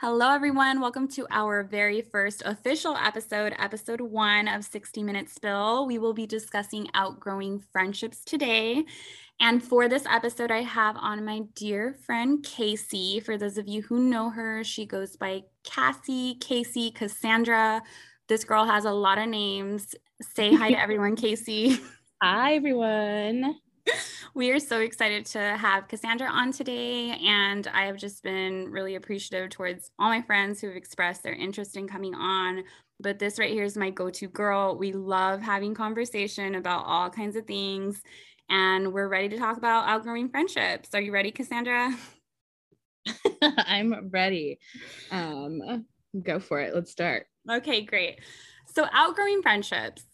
Hello, everyone. Welcome to our very first official episode, episode one of 60 Minute Spill. We will be discussing outgrowing friendships today. And for this episode, I have on my dear friend KC. For those of you who know her, she goes by Cassie, KC, Cassandra. This girl has a lot of names. Say hi to everyone, KC. Hi, everyone we are so excited to have Cassandra on today. And I have just been really appreciative towards all my friends who have expressed their interest in coming on. But this right here is my go to girl. We love having conversation about all kinds of things. And we're ready to talk about outgrowing friendships. Are you ready, Cassandra? I'm ready. Um, go for it. Let's start. Okay, great. So, outgrowing friendships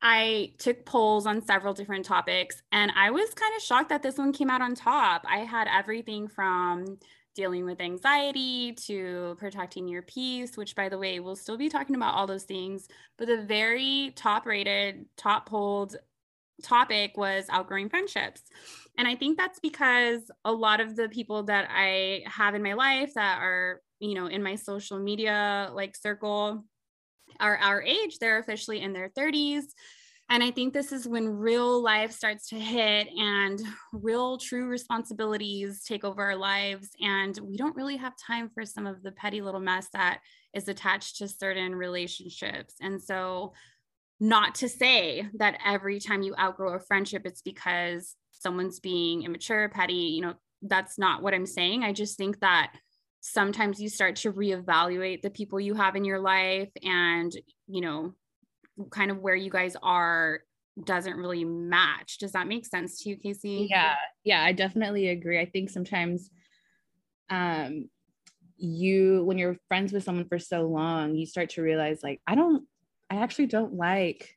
I took polls on several different topics and I was kind of shocked that this one came out on top. I had everything from dealing with anxiety to protecting your peace, which, by the way, we'll still be talking about all those things. But the very top rated, top polled topic was outgrowing friendships. And I think that's because a lot of the people that I have in my life that are, you know, in my social media like circle, are our age, they're officially in their 30s. And I think this is when real life starts to hit and real true responsibilities take over our lives. And we don't really have time for some of the petty little mess that is attached to certain relationships. And so, not to say that every time you outgrow a friendship, it's because someone's being immature, petty, you know, that's not what I'm saying. I just think that sometimes you start to reevaluate the people you have in your life and you know kind of where you guys are doesn't really match. Does that make sense to you KC? Yeah yeah i definitely agree. I think sometimes um you when you're friends with someone for so long you start to realize like i don't i actually don't like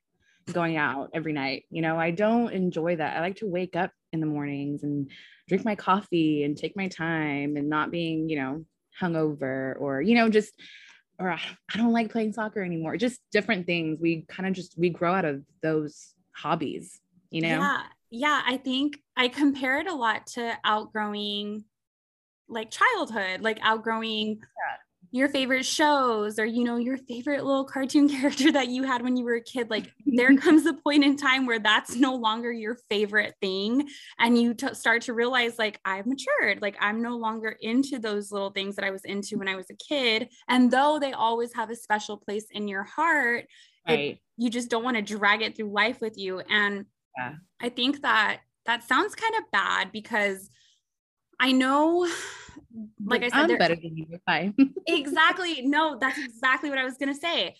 going out every night you know? I don't enjoy that. I like to wake up in the mornings and drink my coffee and take my time and not being you know hungover or you know just or ah, I don't like playing soccer anymore. Just different things. We kind of just we grow out of those hobbies, you know. Yeah. Yeah, I think I compare it a lot to outgrowing like childhood, like outgrowing yeah your favorite shows or you know your favorite little cartoon character that you had when you were a kid like there comes a point in time where that's no longer your favorite thing and you t- start to realize like i've matured like i'm no longer into those little things that i was into when i was a kid and though they always have a special place in your heart right. it, you just don't want to drag it through life with you and yeah. i think that that sounds kind of bad because i know like I said, I'm better than you. Hi. exactly. No, that's exactly what I was gonna say.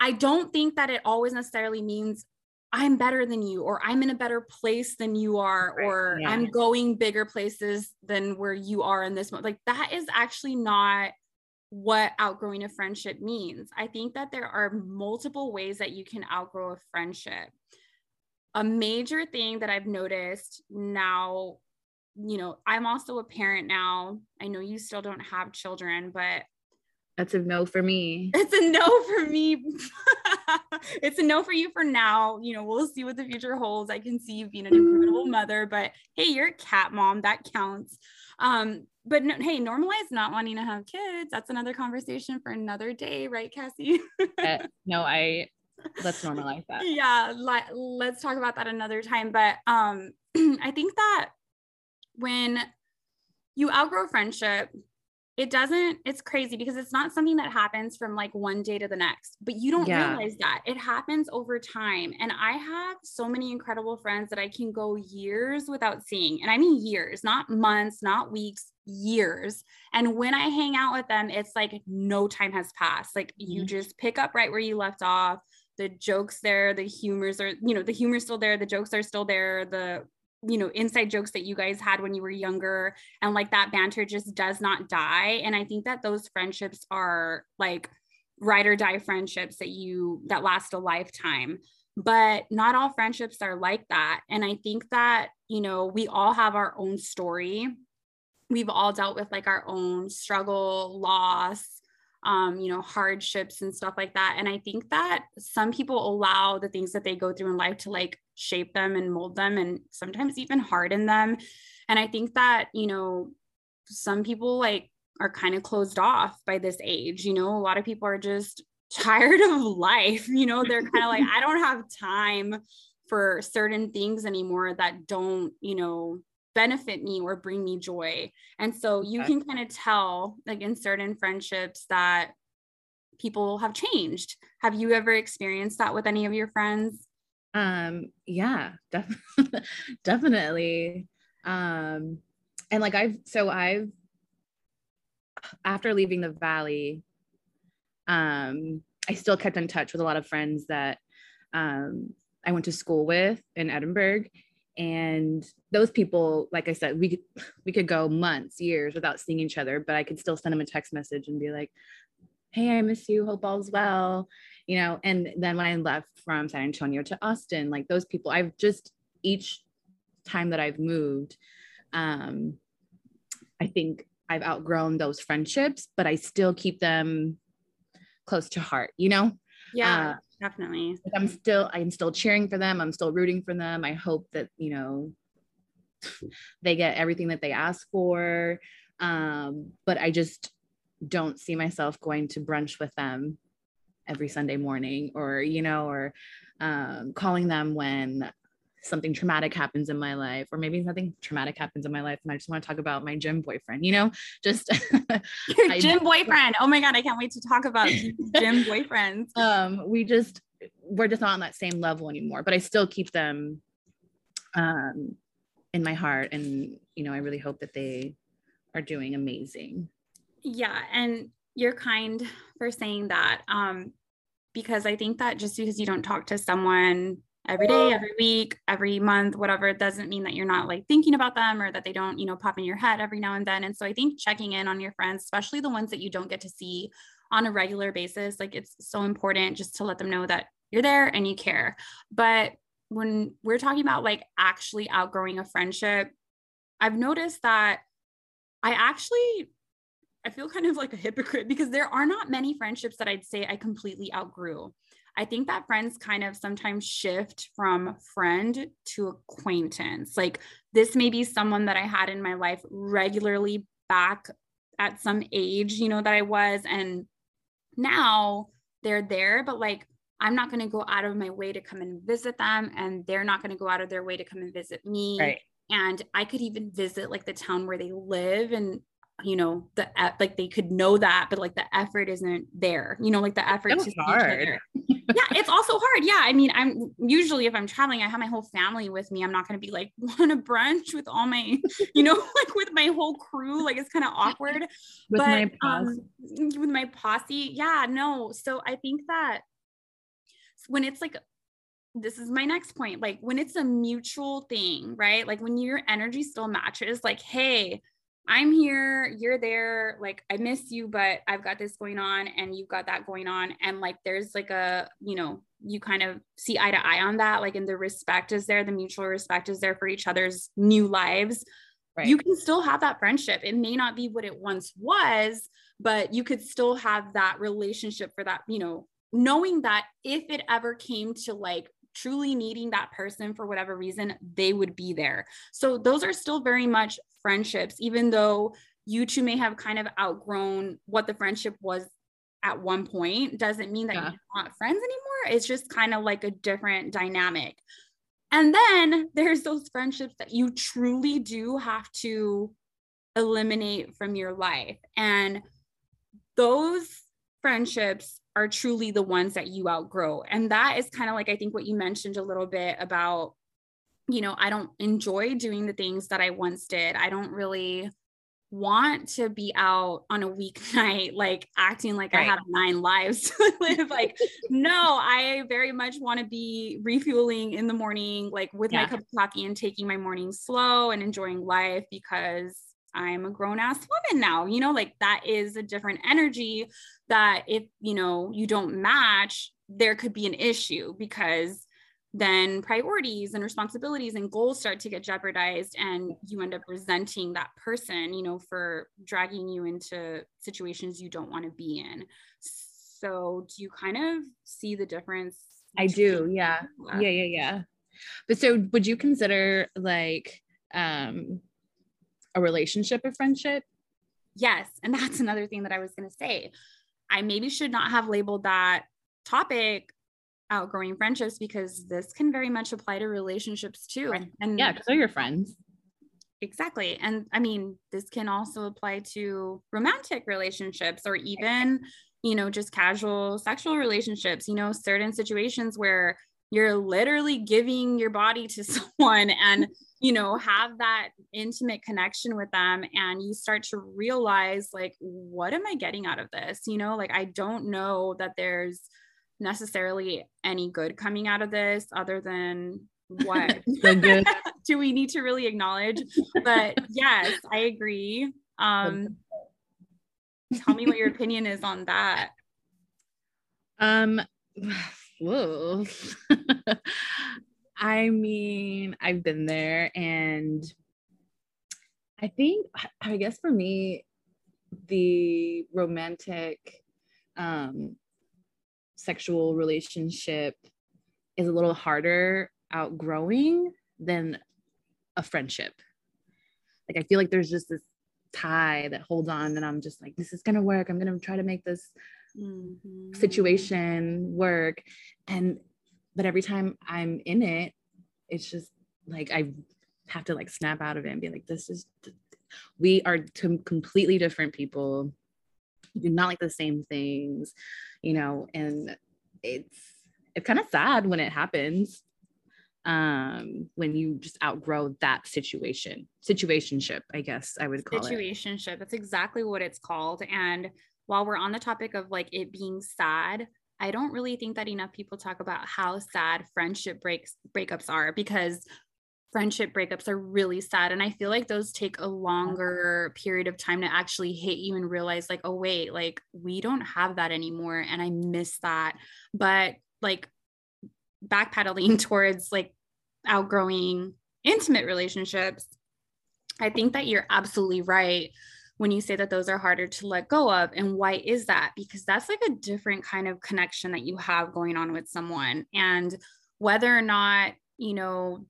I don't think that it always necessarily means I'm better than you, or I'm in a better place than you are, right. or yeah. I'm going bigger places than where you are in this moment. Like that is actually not what outgrowing a friendship means. I think that there are multiple ways that you can outgrow a friendship. A major thing that I've noticed now you know, I'm also a parent now. I know you still don't have children, but that's a no for me. It's a no for me. it's a no for you for now. You know, we'll see what the future holds. I can see you being an incredible mother, but hey, you're a cat mom. That counts. Um, but no, hey, normalize not wanting to have kids. That's another conversation for another day, right, Cassie? uh, no, I let's normalize that. Yeah, let, let's talk about that another time. But um, I think that when you outgrow friendship, it doesn't, it's crazy because it's not something that happens from like one day to the next, but you don't yeah. realize that it happens over time. And I have so many incredible friends that I can go years without seeing. And I mean years, not months, not weeks, years. And when I hang out with them, it's like no time has passed. Like mm-hmm. you just pick up right where you left off. The jokes there, the humors are, you know, the humor's still there, the jokes are still there, the you know inside jokes that you guys had when you were younger and like that banter just does not die and i think that those friendships are like ride or die friendships that you that last a lifetime but not all friendships are like that and i think that you know we all have our own story. We've all dealt with like our own struggle loss um, you know, hardships and stuff like that. And I think that some people allow the things that they go through in life to like shape them and mold them and sometimes even harden them. And I think that, you know, some people like are kind of closed off by this age. You know, a lot of people are just tired of life. You know, they're kind of like, I don't have time for certain things anymore that don't, you know, benefit me or bring me joy. And so you can kind of tell, like in certain friendships, that people have changed. Have you ever experienced that with any of your friends? Um, yeah, def- definitely. Um, and like I've so I've after leaving the valley, um, I still kept in touch with a lot of friends that um, I went to school with in Edinburg. And those people, like I said, we could we could go months, years without seeing each other, but I could still send them a text message and be like, "Hey, I miss you. Hope all's well." You know. And then when I left from San Antonio to Austin, like those people, I've just each time that I've moved, um, I think I've outgrown those friendships, but I still keep them close to heart, you know? Yeah, uh, definitely. I'm still, I'm still cheering for them. I'm still rooting for them. I hope that, you know, they get everything that they ask for. Um, but I just don't see myself going to brunch with them every Sunday morning or, you know, or um, calling them when something traumatic happens in my life, or maybe nothing traumatic happens in my life, and I just want to talk about my gym boyfriend, you know, just your I, gym boyfriend. Oh my God, I can't wait to talk about gym boyfriends. Um, we just we're just not on that same level anymore, but I still keep them um in my heart. And you know, I really hope that they are doing amazing. Yeah, and you're kind for saying that. Um, because I think that just because you don't talk to someone every day, every week, every month, whatever, it doesn't mean that you're not like thinking about them or that they don't, you know, pop in your head every now and then. And so I think checking in on your friends, especially the ones that you don't get to see on a regular basis, like it's so important just to let them know that you're there and you care. But when we're talking about like actually outgrowing a friendship, I've noticed that I actually I feel kind of like a hypocrite because there are not many friendships that I'd say I completely outgrew. I think that friends kind of sometimes shift from friend to acquaintance. Like this may be someone that I had in my life regularly back at some age, you know, that I was. And now they're there, but like I'm not going to go out of my way to come and visit them, and they're not going to go out of their way to come and visit me. Right. And I could even visit like the town where they live and you know the like they could know that but like the effort isn't there you know like the effort to hard. Yeah it's also hard. Yeah i mean i'm usually if i'm traveling i have my whole family with me. I'm not going to be like want to brunch with all my you know like with my whole crew. Like it's kind of awkward. With but my um with my posse yeah no. So i think that when it's like this is my next point. Like when it's a mutual thing right? Like when your energy still matches like hey I'm here, you're there. Like, I miss you, but I've got this going on and you've got that going on. And like, there's like a, you know, you kind of see eye to eye on that. Like, and the respect is there, the mutual respect is there for each other's new lives. Right. You can still have that friendship. It may not be what it once was, but you could still have that relationship for that, you know, knowing that if it ever came to like truly needing that person for whatever reason, they would be there. So those are still very much friendships, even though you two may have kind of outgrown what the friendship was at one point, doesn't mean that yeah. you're not friends anymore. It's just kind of like a different dynamic. And then there's those friendships that you truly do have to eliminate from your life. And those friendships are truly the ones that you outgrow. And that is kind of like, I think what you mentioned a little bit about you know, I don't enjoy doing the things that I once did. I don't really want to be out on a weeknight, like acting like right. I have nine lives to live. Like, no, I very much want to be refueling in the morning, like with yeah. my cup of coffee and taking my morning slow and enjoying life because I'm a grown ass woman now. You know, like that is a different energy that if, you know, you don't match, there could be an issue because then priorities and responsibilities and goals start to get jeopardized and you end up resenting that person you know for dragging you into situations you don't want to be in. So do you kind of see the difference i do yeah. yeah yeah yeah. But so would you consider like um a relationship a friendship yes, and that's another thing that I was going to say. I maybe should not have labeled that topic outgrowing friendships because this can very much apply to relationships too. And yeah, because they're your friends. Exactly. And I mean, this can also apply to romantic relationships or even, you know, just casual sexual relationships, you know, certain situations where you're literally giving your body to someone and you know have that intimate connection with them and you start to realize like what am i getting out of this? You know like i don't know that there's necessarily any good coming out of this other than what do we need to really acknowledge? But yes i agree. Um tell me what your opinion is on that. Um whoa i mean i've been there and i think i guess for me the romantic um sexual relationship is a little harder outgrowing than a friendship. Like I feel like there's just this tie that holds on and I'm just like this is going to work. I'm going to try to make this mm-hmm. situation work and but every time I'm in it it's just like I have to like snap out of it and be like this is we are two completely different people do not like the same things you know and it's it's kind of sad when it happens um when you just outgrow that situation situationship i guess i would call situationship it. Situationship that's exactly what it's called and while we're on the topic of like it being sad i don't really think that enough people talk about how sad friendship breaks breakups are because friendship breakups are really sad. And i feel like those take a longer period of time to actually hit you and realize like oh wait like we don't have that anymore and i miss that. But like backpedaling towards like outgrowing intimate relationships i think that you're absolutely right when you say that those are harder to let go of and why is that because that's like a different kind of connection that you have going on with someone and whether or not you know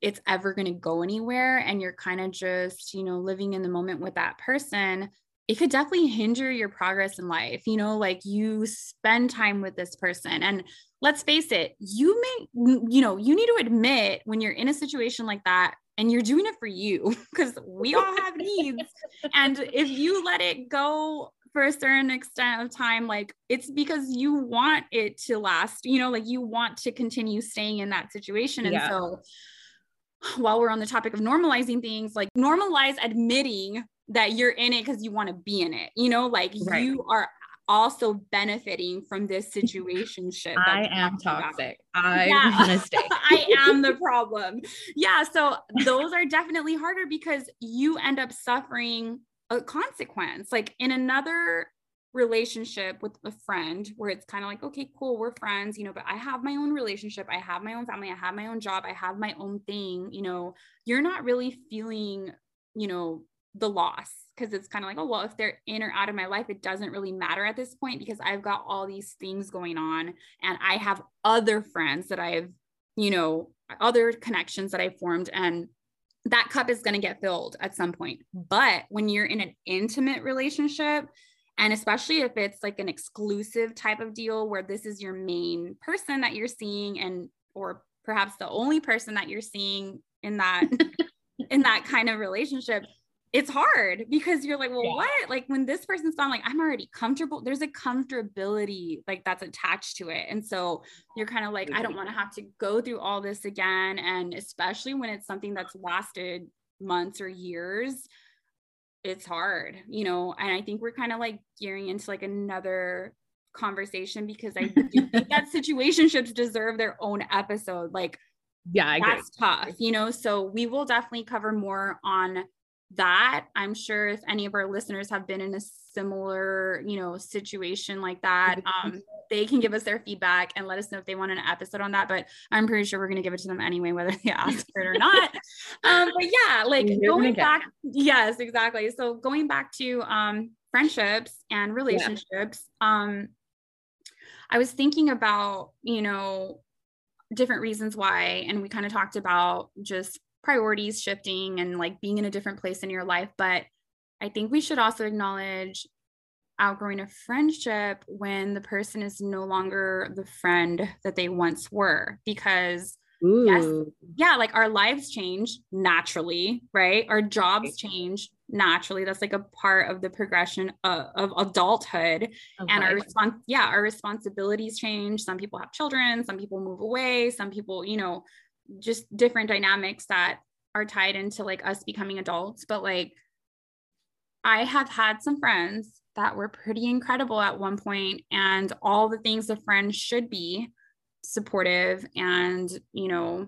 it's ever going to go anywhere and you're kind of just, you know, living in the moment with that person, it could definitely hinder your progress in life. You know, like you spend time with this person. And let's face it, you may, you know, you need to admit when you're in a situation like that and you're doing it for you because we all have needs. And if you let it go for a certain extent of time like it's because you want it to last you know like you want to continue staying in that situation and yeah. so while we're on the topic of normalizing things, like normalize admitting that you're in it because you want to be in it. You know, like right. you are also benefiting from this situation shit. I am toxic. About. I yeah. I am the problem. Yeah. So those are definitely harder because you end up suffering a consequence. Like in another relationship with a friend where it's kind of like okay cool we're friends you know but i have my own relationship i have my own family i have my own job i have my own thing you know you're not really feeling you know the loss because it's kind of like oh well if they're in or out of my life it doesn't really matter at this point because i've got all these things going on and i have other friends that i've you know other connections that i formed and that cup is going to get filled at some point. But when you're in an intimate relationship and especially if it's like an exclusive type of deal where this is your main person that you're seeing and or perhaps the only person that you're seeing in that in that kind of relationship it's hard because you're like well yeah. what like when this person's gone like i'm already comfortable there's a comfortability like that's attached to it and so you're kind of like i don't want to have to go through all this again and especially when it's something that's lasted months or years it's hard, you know, and I think we're kind of like gearing into like another conversation because I do think that situationships deserve their own episode. Like, yeah, I that's agree. tough, you know. So we will definitely cover more on that. I'm sure if any of our listeners have been in a similar, you know, situation like that, um, they can give us their feedback and let us know if they want an episode on that. But I'm pretty sure we're going to give it to them anyway, whether they ask for it or not. um, but yeah, like You're going back. Yes, exactly. So going back to um, friendships and relationships, yeah. um, I was thinking about, you know, different reasons why, and we kind of talked about just priorities shifting and like being in a different place in your life. But I think we should also acknowledge outgrowing a friendship when the person is no longer the friend that they once were because Ooh. yes yeah like our lives change naturally right our jobs change naturally that's like a part of the progression of, of adulthood okay. and our response yeah our responsibilities change some people have children some people move away some people you know just different dynamics that are tied into like us becoming adults but like i have had some friends that were pretty incredible at one point and all the things a friend should be supportive and you know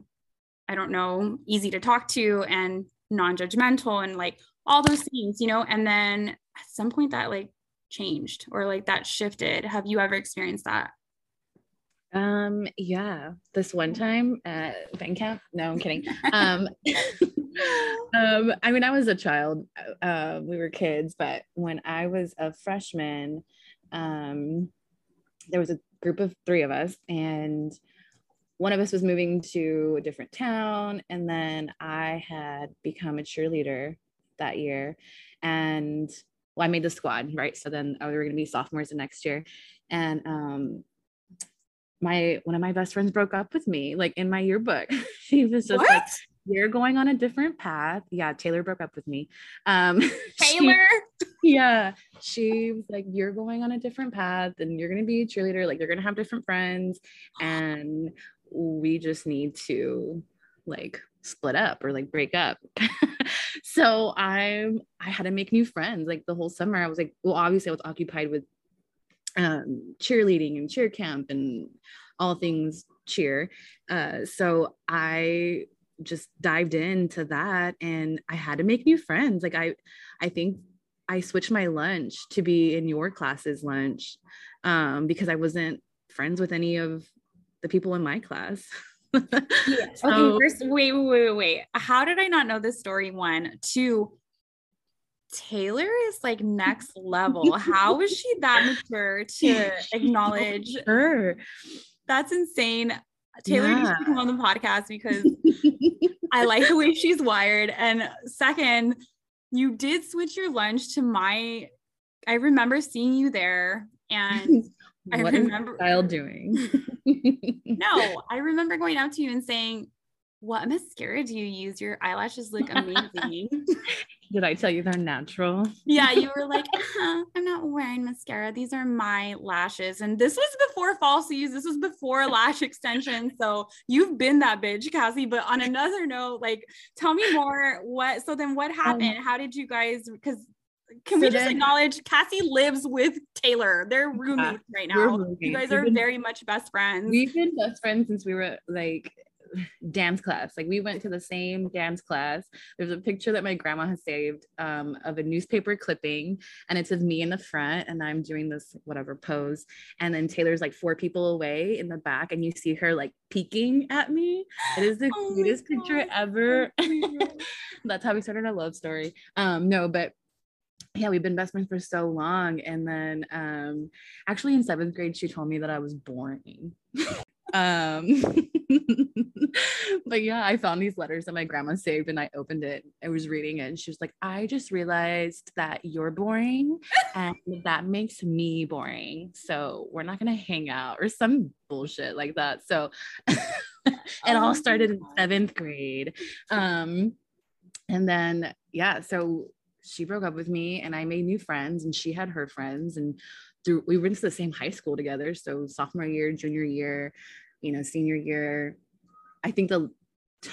i don't know easy to talk to and non-judgmental and like all those things you know? And then at some point that like changed or like that shifted. Have you ever experienced that um yeah this one time at band camp no i'm kidding um um, I mean, I was a child. Uh, we were kids, but when I was a freshman, um, there was a group of three of us, and one of us was moving to a different town, and then I had become a cheerleader that year, and well, I made the squad, right? So then we were going to be sophomores the next year, and um, my one of my best friends broke up with me, like in my yearbook. she was just what? like you're going on a different path. Yeah, Taylor broke up with me. Um Taylor? She, yeah. She was like, You're going on a different path and you're gonna be a cheerleader, like you're gonna have different friends, and we just need to like split up or like break up. so I'm I had to make new friends. Like the whole summer, I was like, well, obviously I was occupied with um cheerleading and cheer camp and all things cheer. Uh, so I just dived into that and I had to make new friends. Like I I think I switched my lunch to be in your class's lunch um, because I wasn't friends with any of the people in my class. yeah. so, okay, first, wait, wait, wait, wait. How did I not know this story? One, two. Taylor is like next level. How is she that mature to acknowledge her? That's insane. Taylor yeah. needs to come on the podcast because I like the way she's wired. And second, you did switch your lunch to my. I remember seeing you there, and I remember style doing. no, I remember going out to you and saying, "What mascara do you use? Your eyelashes look amazing." Did I tell you they're natural? Yeah, you were like, uh-huh, I'm not wearing mascara. These are my lashes. And this was before falsies. This was before lash extension. So you've been that bitch, Cassie. But on another note, like, tell me more. What? So then, what um, happened? Um, How did you guys? Because can so we just then, acknowledge Cassie lives with Taylor? They're roommates yeah, right now. Roommates. You guys are been, very much best friends. We've been best friends since we were like dance class. Like we went to the same dance class. There's a picture that my grandma has saved um, of a newspaper clipping, and it says me in the front, and I'm doing this whatever pose. And then Taylor's like four people away in the back, and you see her like peeking at me. It is the oh cutest picture ever. That's how we started our love story. Um, no, but yeah, we've been best friends for so long. And then um actually in seventh grade, she told me that I was boring. um but yeah i found these letters that my grandma saved and i opened it i was reading it and she was like i just realized that you're boring and that makes me boring so we're not gonna hang out or some bullshit like that so it oh all started in seventh grade. Um and then yeah so she broke up with me and i made new friends and she had her friends and through we went to the same high school together. So sophomore year junior year you know senior year. I think the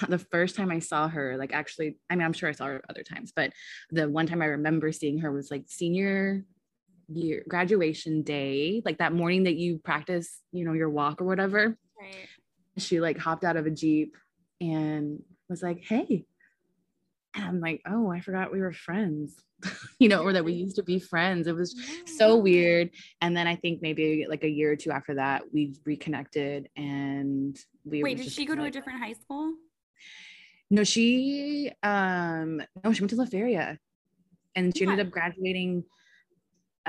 the first time i saw her like actually i mean i'm sure i saw her other times but the one time i remember seeing her was like senior year graduation day like that morning that you practice you know your walk or whatever. Right. she like hopped out of a jeep and was like hey and i'm like oh i forgot we were friends you know, or that we used to be friends. It was so weird. And then I think maybe like a year or two after that, we reconnected and we wait, did she go like, to a different high school? No, she um no, she went to La Feria and she ended up graduating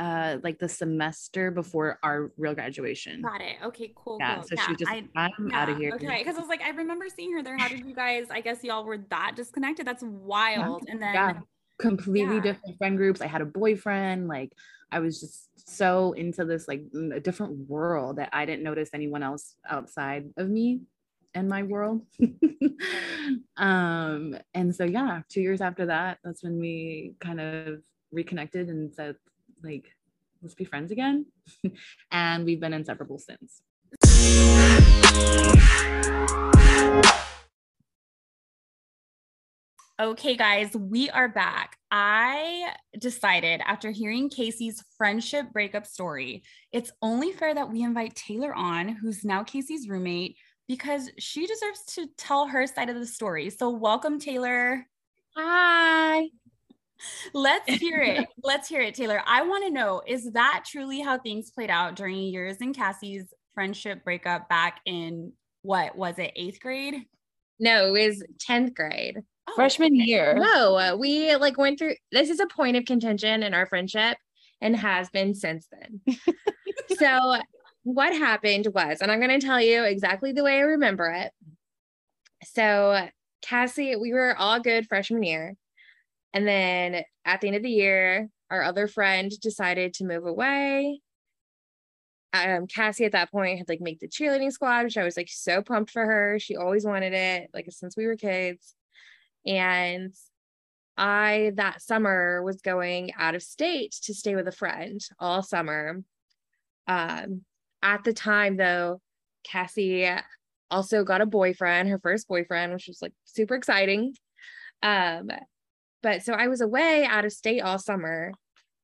uh like the semester before our real graduation. Got it. Okay, cool. Yeah. Cool. So yeah, she just I, I'm yeah, out of here. Okay. Cause I was like, I remember seeing her there. How did you guys, I guess y'all were that disconnected? That's wild. And then yeah, completely different friend groups. I had a boyfriend. Like I was just so into this like a different world that I didn't notice anyone else outside of me and my world. um, and so yeah, two years after that, that's when we kind of reconnected and said, like, let's be friends again. and we've been inseparable since. Okay, guys, we are back. I decided after hearing KC's friendship breakup story, it's only fair that we invite Taylor on, who's now KC's roommate, because she deserves to tell her side of the story. So, welcome, Taylor. Hi. Let's hear it. Let's hear it, Taylor. I want to know is that truly how things played out during yours and Cassie's friendship breakup back in what was it, eighth grade? No, it was 10th grade. Oh, freshman okay. year. No, uh, we like went through this is a point of contention in our friendship and has been since then. so what happened was, and I'm going to tell you exactly the way I remember it. So Cassie, we were all good freshman year. And then at the end of the year, our other friend decided to move away. Um, Cassie at that point had like made the cheerleading squad, which I was like so pumped for her. She always wanted it, like since we were kids. And I that summer was going out of state to stay with a friend all summer. Um, at the time, though, Cassie also got a boyfriend, her first boyfriend, which was like super exciting. Um, but so I was away out of state all summer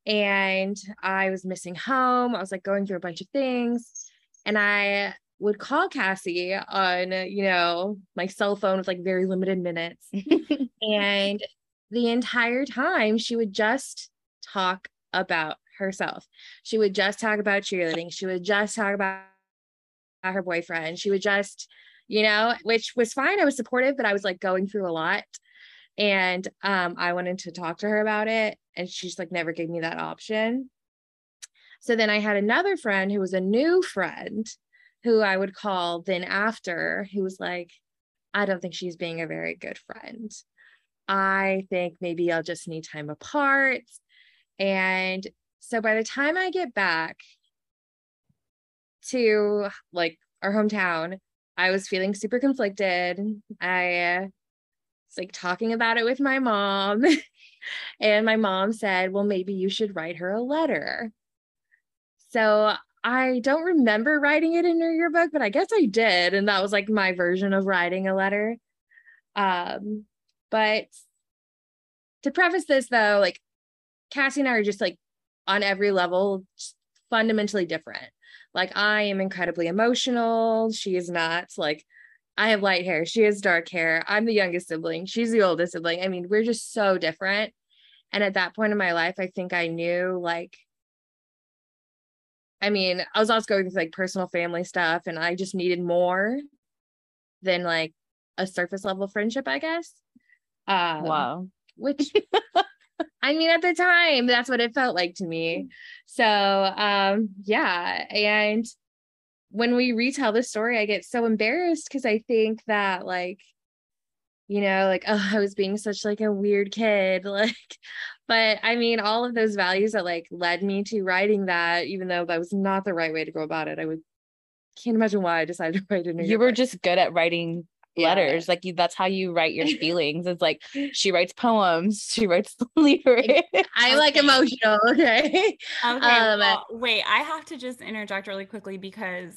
and I was missing home. I was like going through a bunch of things. And I would call Cassie on, you know, my cell phone with like very limited minutes. and the entire time she would just talk about herself. She would just talk about cheerleading. She would just talk about her boyfriend. She would just, you know, which was fine. I was supportive, but I was like going through a lot. And um, I wanted to talk to her about it. And she's like never gave me that option. So then I had another friend who was a new friend who I would call then after, who was like, I don't think she's being a very good friend. I think maybe I'll just need time apart. And so by the time I get back to like our hometown, I was feeling super conflicted. I was like talking about it with my mom. and my mom said, Well, maybe you should write her a letter. So I don't remember writing it in her yearbook, but I guess I did. And that was like my version of writing a letter. Um, but to preface this though, like Cassie and I are just like on every level fundamentally different. Like I am incredibly emotional. She is not like I have light hair. She has dark hair. I'm the youngest sibling. She's the oldest sibling. I mean, we're just so different. And at that point in my life, I think I knew like I mean, I was also going through like personal family stuff and I just needed more than like a surface level friendship, I guess. Um, wow. Which I mean, at the time, that's what it felt like to me. So, um, yeah. And when we retell the story, I get so embarrassed because I think that, like, you know, like, oh, I was being such like a weird kid. Like, but I mean, all of those values that like led me to writing that, even though that was not the right way to go about it, I would can't imagine why I decided to write it. You were just good at writing letters like you that's how you write your feelings it's like she writes poems she writes lyrics i'm okay. like emotional okay okay um, well, wait i have to just interject really quickly because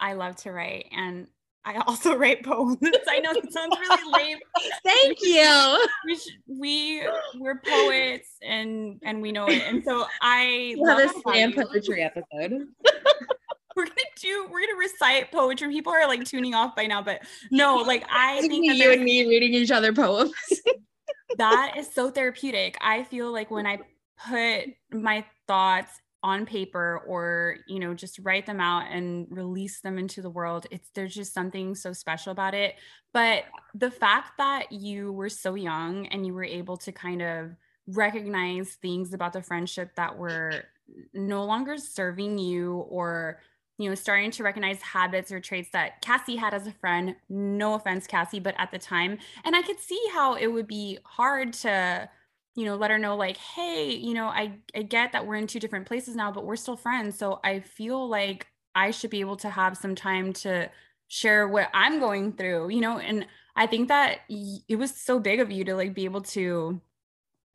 i love to write and I also write poems. I know it sounds really lame. Thank you. We, we we're poets and and we know it. And so I we have a slam poetry episode we're gonna do we're gonna recite poetry. People are like tuning off by now, but no, like I think you and me reading each other poems. that is so therapeutic. I feel like when I put my thoughts on paper or you know just write them out and release them into the world it's there's just something so special about it but the fact that you were so young and you were able to kind of recognize things about the friendship that were no longer serving you or you know, starting to recognize habits or traits that Cassie had as a friend. No offense, Cassie, but at the time. And I could see how it would be hard to, you know, let her know like, hey, you know, I I get that we're in two different places now, but we're still friends. So I feel like I should be able to have some time to share what I'm going through, you know, and I think that it was so big of you to like be able to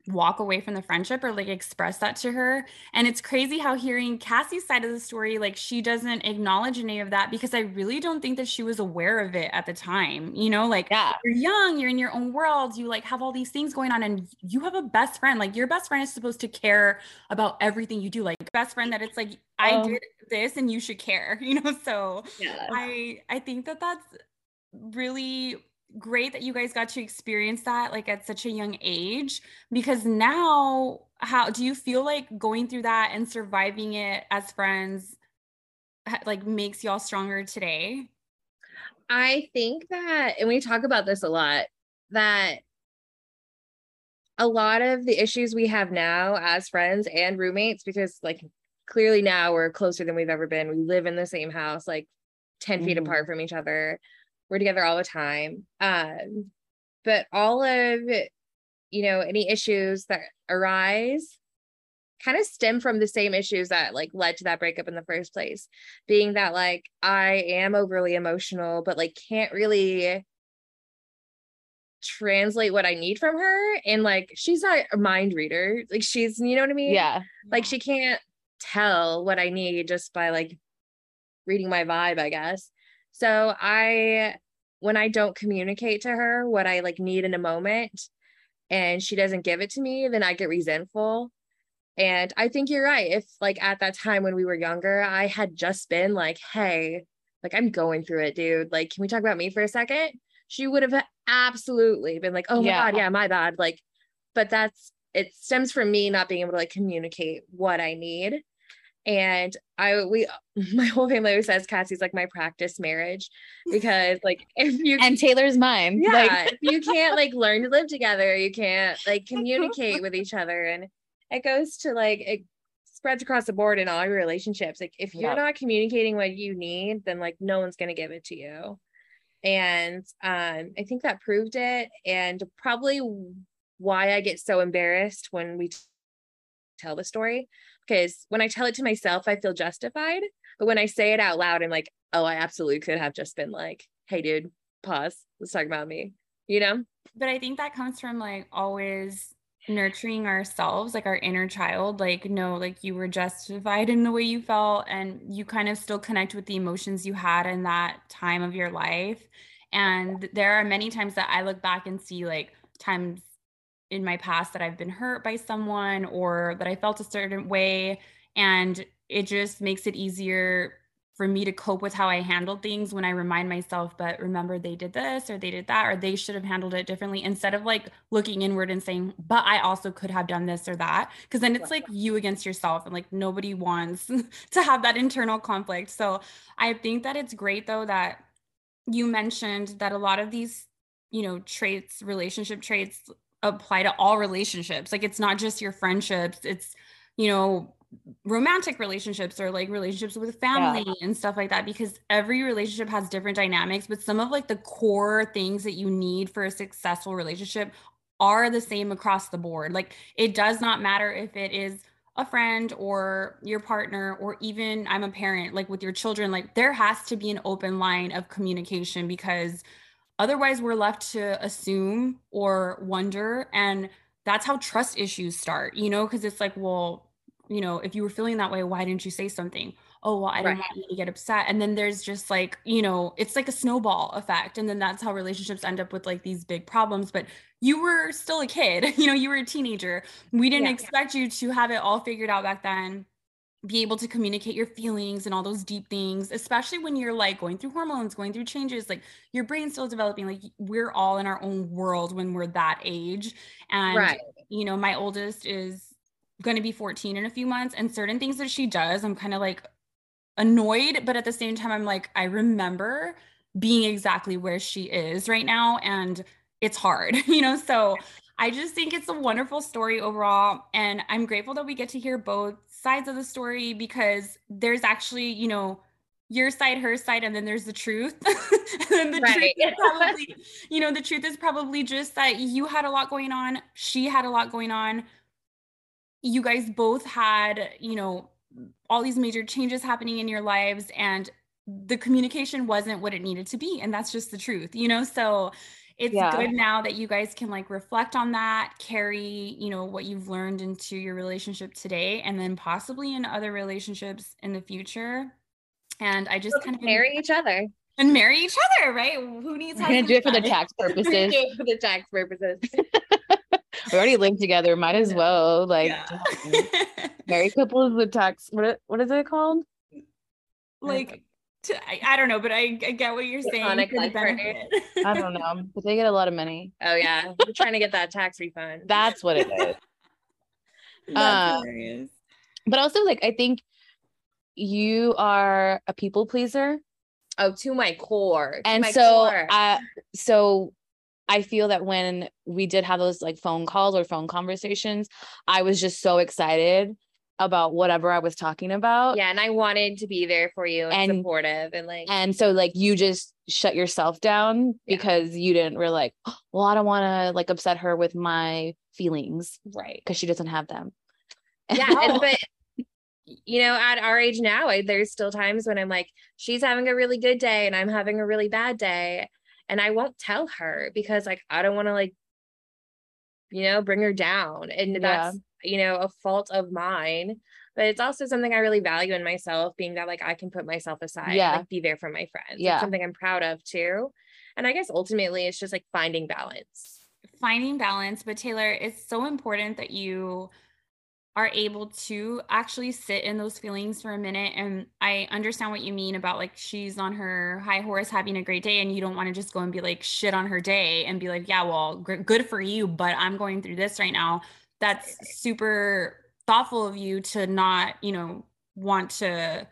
walk away from the friendship or like express that to her. And it's crazy how hearing Cassie's side of the story, like she doesn't acknowledge any of that because I really don't think that she was aware of it at the time. You know, like yeah. you're young, you're in your own world, you like have all these things going on, and you have a best friend. Like your best friend is supposed to care about everything you do. Like best friend that it's like, I oh. did this and you should care, you know? So yeah. I I think that that's really great that you guys got to experience that like at such a young age because now how do you feel like going through that and surviving it as friends like makes y'all stronger today? I think that and we talk about this a lot that a lot of the issues we have now as friends and roommates because like clearly now we're closer than we've ever been. We live in the same house like 10 mm-hmm. feet apart from each other we're together all the time. Um but all of you know any issues that arise kind of stem from the same issues that like led to that breakup in the first place. Being that like i am overly emotional but like can't really translate what i need from her. And like she's not a mind reader. Like she's you know what i mean? Yeah. Like she can't tell what i need just by like reading my vibe i guess. So I when I don't communicate to her what I like need in a moment and she doesn't give it to me, then I get resentful. And I think you're right. If like at that time when we were younger, I had just been like, hey, like I'm going through it, dude. Like, can we talk about me for a second? She would have absolutely been like, oh my yeah. God, yeah, my bad. Like, but that's it stems from me not being able to like communicate what I need. And I we my whole family always says Cassie's like my practice marriage because like if you and Taylor's mine. Yeah, like you can't like learn to live together, you can't like communicate with each other. And it goes to like it spreads across the board in all your relationships. Like if you're yep. not communicating what you need, then like no one's gonna give it to you. And um, I think that proved it. And probably why I get so embarrassed when we t- tell the story because when I tell it to myself, I feel justified. But when I say it out loud, I'm like, oh, I absolutely could have just been like, hey, dude, pause. Let's talk about me, you know? But I think that comes from like always nurturing ourselves, like our inner child. Like, no, like you were justified in the way you felt, and you kind of still connect with the emotions you had in that time of your life. And there are many times that I look back and see like times in my past that I've been hurt by someone or that I felt a certain way. And it just makes it easier for me to cope with how I handled things when I remind myself, but remember they did this or they did that or they should have handled it differently instead of like looking inward and saying, but I also could have done this or that. Cause then it's like you against yourself and like nobody wants to have that internal conflict. So I think that it's great though that you mentioned that a lot of these, you know, traits, relationship traits apply to all relationships. Like it's not just your friendships, it's, you know, romantic relationships or like relationships with family yeah. and stuff like that because every relationship has different dynamics but some of like the core things that you need for a successful relationship are the same across the board like it does not matter if it is a friend or your partner or even I'm a parent like with your children like there has to be an open line of communication because Otherwise, we're left to assume or wonder. And that's how trust issues start, you know, because it's like, well, you know, if you were feeling that way, why didn't you say something? Oh, well, I didn't want you to get upset. And then there's just like, you know, it's like a snowball effect. And then that's how relationships end up with like these big problems. But you were still a kid, you know, you were a teenager. We didn't yeah. expect you to have it all figured out back then be able to communicate your feelings and all those deep things, especially when you're like going through hormones, going through changes, like your brain's still developing. Like we're all in our own world when we're that age. And, right. you know, my oldest is going to be 14 in a few months. And certain things that she does, I'm kind of like annoyed. But at the same time, I'm like, I remember being exactly where she is right now. And it's hard, you know? So I just think it's a wonderful story overall. And I'm grateful that we get to hear both sides of the story because there's actually, you know, your side, her side, and then there's the truth. and the right. truth is probably, you know, the truth is probably just that you had a lot going on. She had a lot going on. You guys both had, you know, all these major changes happening in your lives and the communication wasn't what it needed to be. And that's just the truth, you know? So it's yeah. good now that you guys can like reflect on that, carry, you know, what you've learned into your relationship today and then possibly in other relationships in the future. And I just kind of marry each other. And marry each other, right? Who needs to do it for the tax purposes? do it for the tax purposes. we already live together. Might as well. Like yeah. married couples with tax. What what is it called? Like to, I, I, don't know, but I, I get what you're saying. I don't know, but they get a lot of money. Oh yeah, we're trying to get that tax refund. That's what it is. That's uh, but also, like, I think you are a people pleaser. Oh, to my core. To and my so, core. Uh, so I feel that when we did have those like phone calls or phone conversations, I was just so excited about whatever I was talking about. Yeah, and I wanted to be there for you and, and supportive and like and so like you just shut yourself down yeah. because you didn't really like, oh, well, I don't want to like upset her with my feelings. Right. Because she doesn't have them. Yeah, and, oh. but you know, at our age now, I, there's still times when I'm like, she's having a really good day and I'm having a really bad day. And I won't tell her because like I don't want to like, you know, bring her down. And that's you know, a fault of mine. But it's also something I really value in myself, being that like I can put myself aside, yeah. like be there for my friends. Yeah. It's something I'm proud of too. And I guess ultimately it's just like finding balance. Finding balance. But Taylor, it's so important that you are able to actually sit in those feelings for a minute. And I understand what you mean about like she's on her high horse having a great day, and you don't want to just go and be like shit on her day and be like, yeah, well, g- good for you, but I'm going through this right now that's super thoughtful of you to not, you know, want to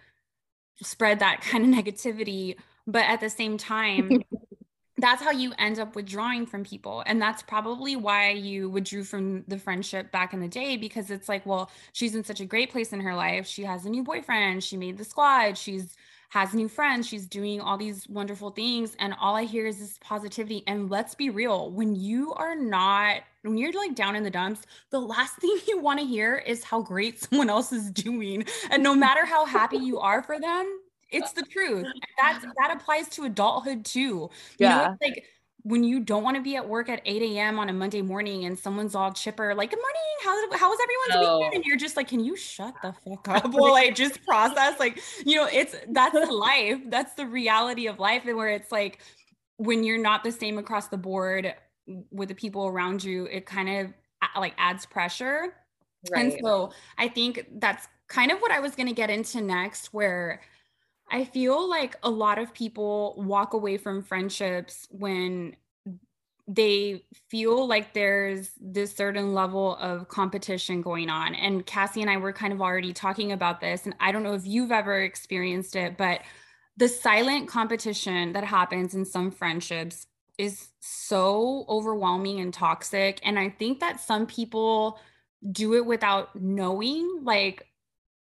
spread that kind of negativity. But at the same time, that's how you end up withdrawing from people. And that's probably why you withdrew from the friendship back in the day because it's like, well, she's in such a great place in her life. She has a new boyfriend, she made the squad, she's has new friends, she's doing all these wonderful things. And all I hear is this positivity. And let's be real, when you are not, when you're like down in the dumps, the last thing you want to hear is how great someone else is doing. And no matter how happy you are for them, it's the truth. That's that applies to adulthood too. You yeah. know, like when you don't want to be at work at 8 a.m. on a Monday morning and someone's all chipper, like, good morning, how's, how was everyone's oh. weekend? And you're just like, can you shut the fuck up while I just process? Like, you know, it's that's the life. That's the reality of life. And where it's like, when you're not the same across the board with the people around you, it kind of like adds pressure. Right. And so I think that's kind of what I was going to get into next, where I feel like a lot of people walk away from friendships when they feel like there's this certain level of competition going on. And KC and I were kind of already talking about this. And I don't know if you've ever experienced it, but the silent competition that happens in some friendships is so overwhelming and toxic. And I think that some people do it without knowing. Like,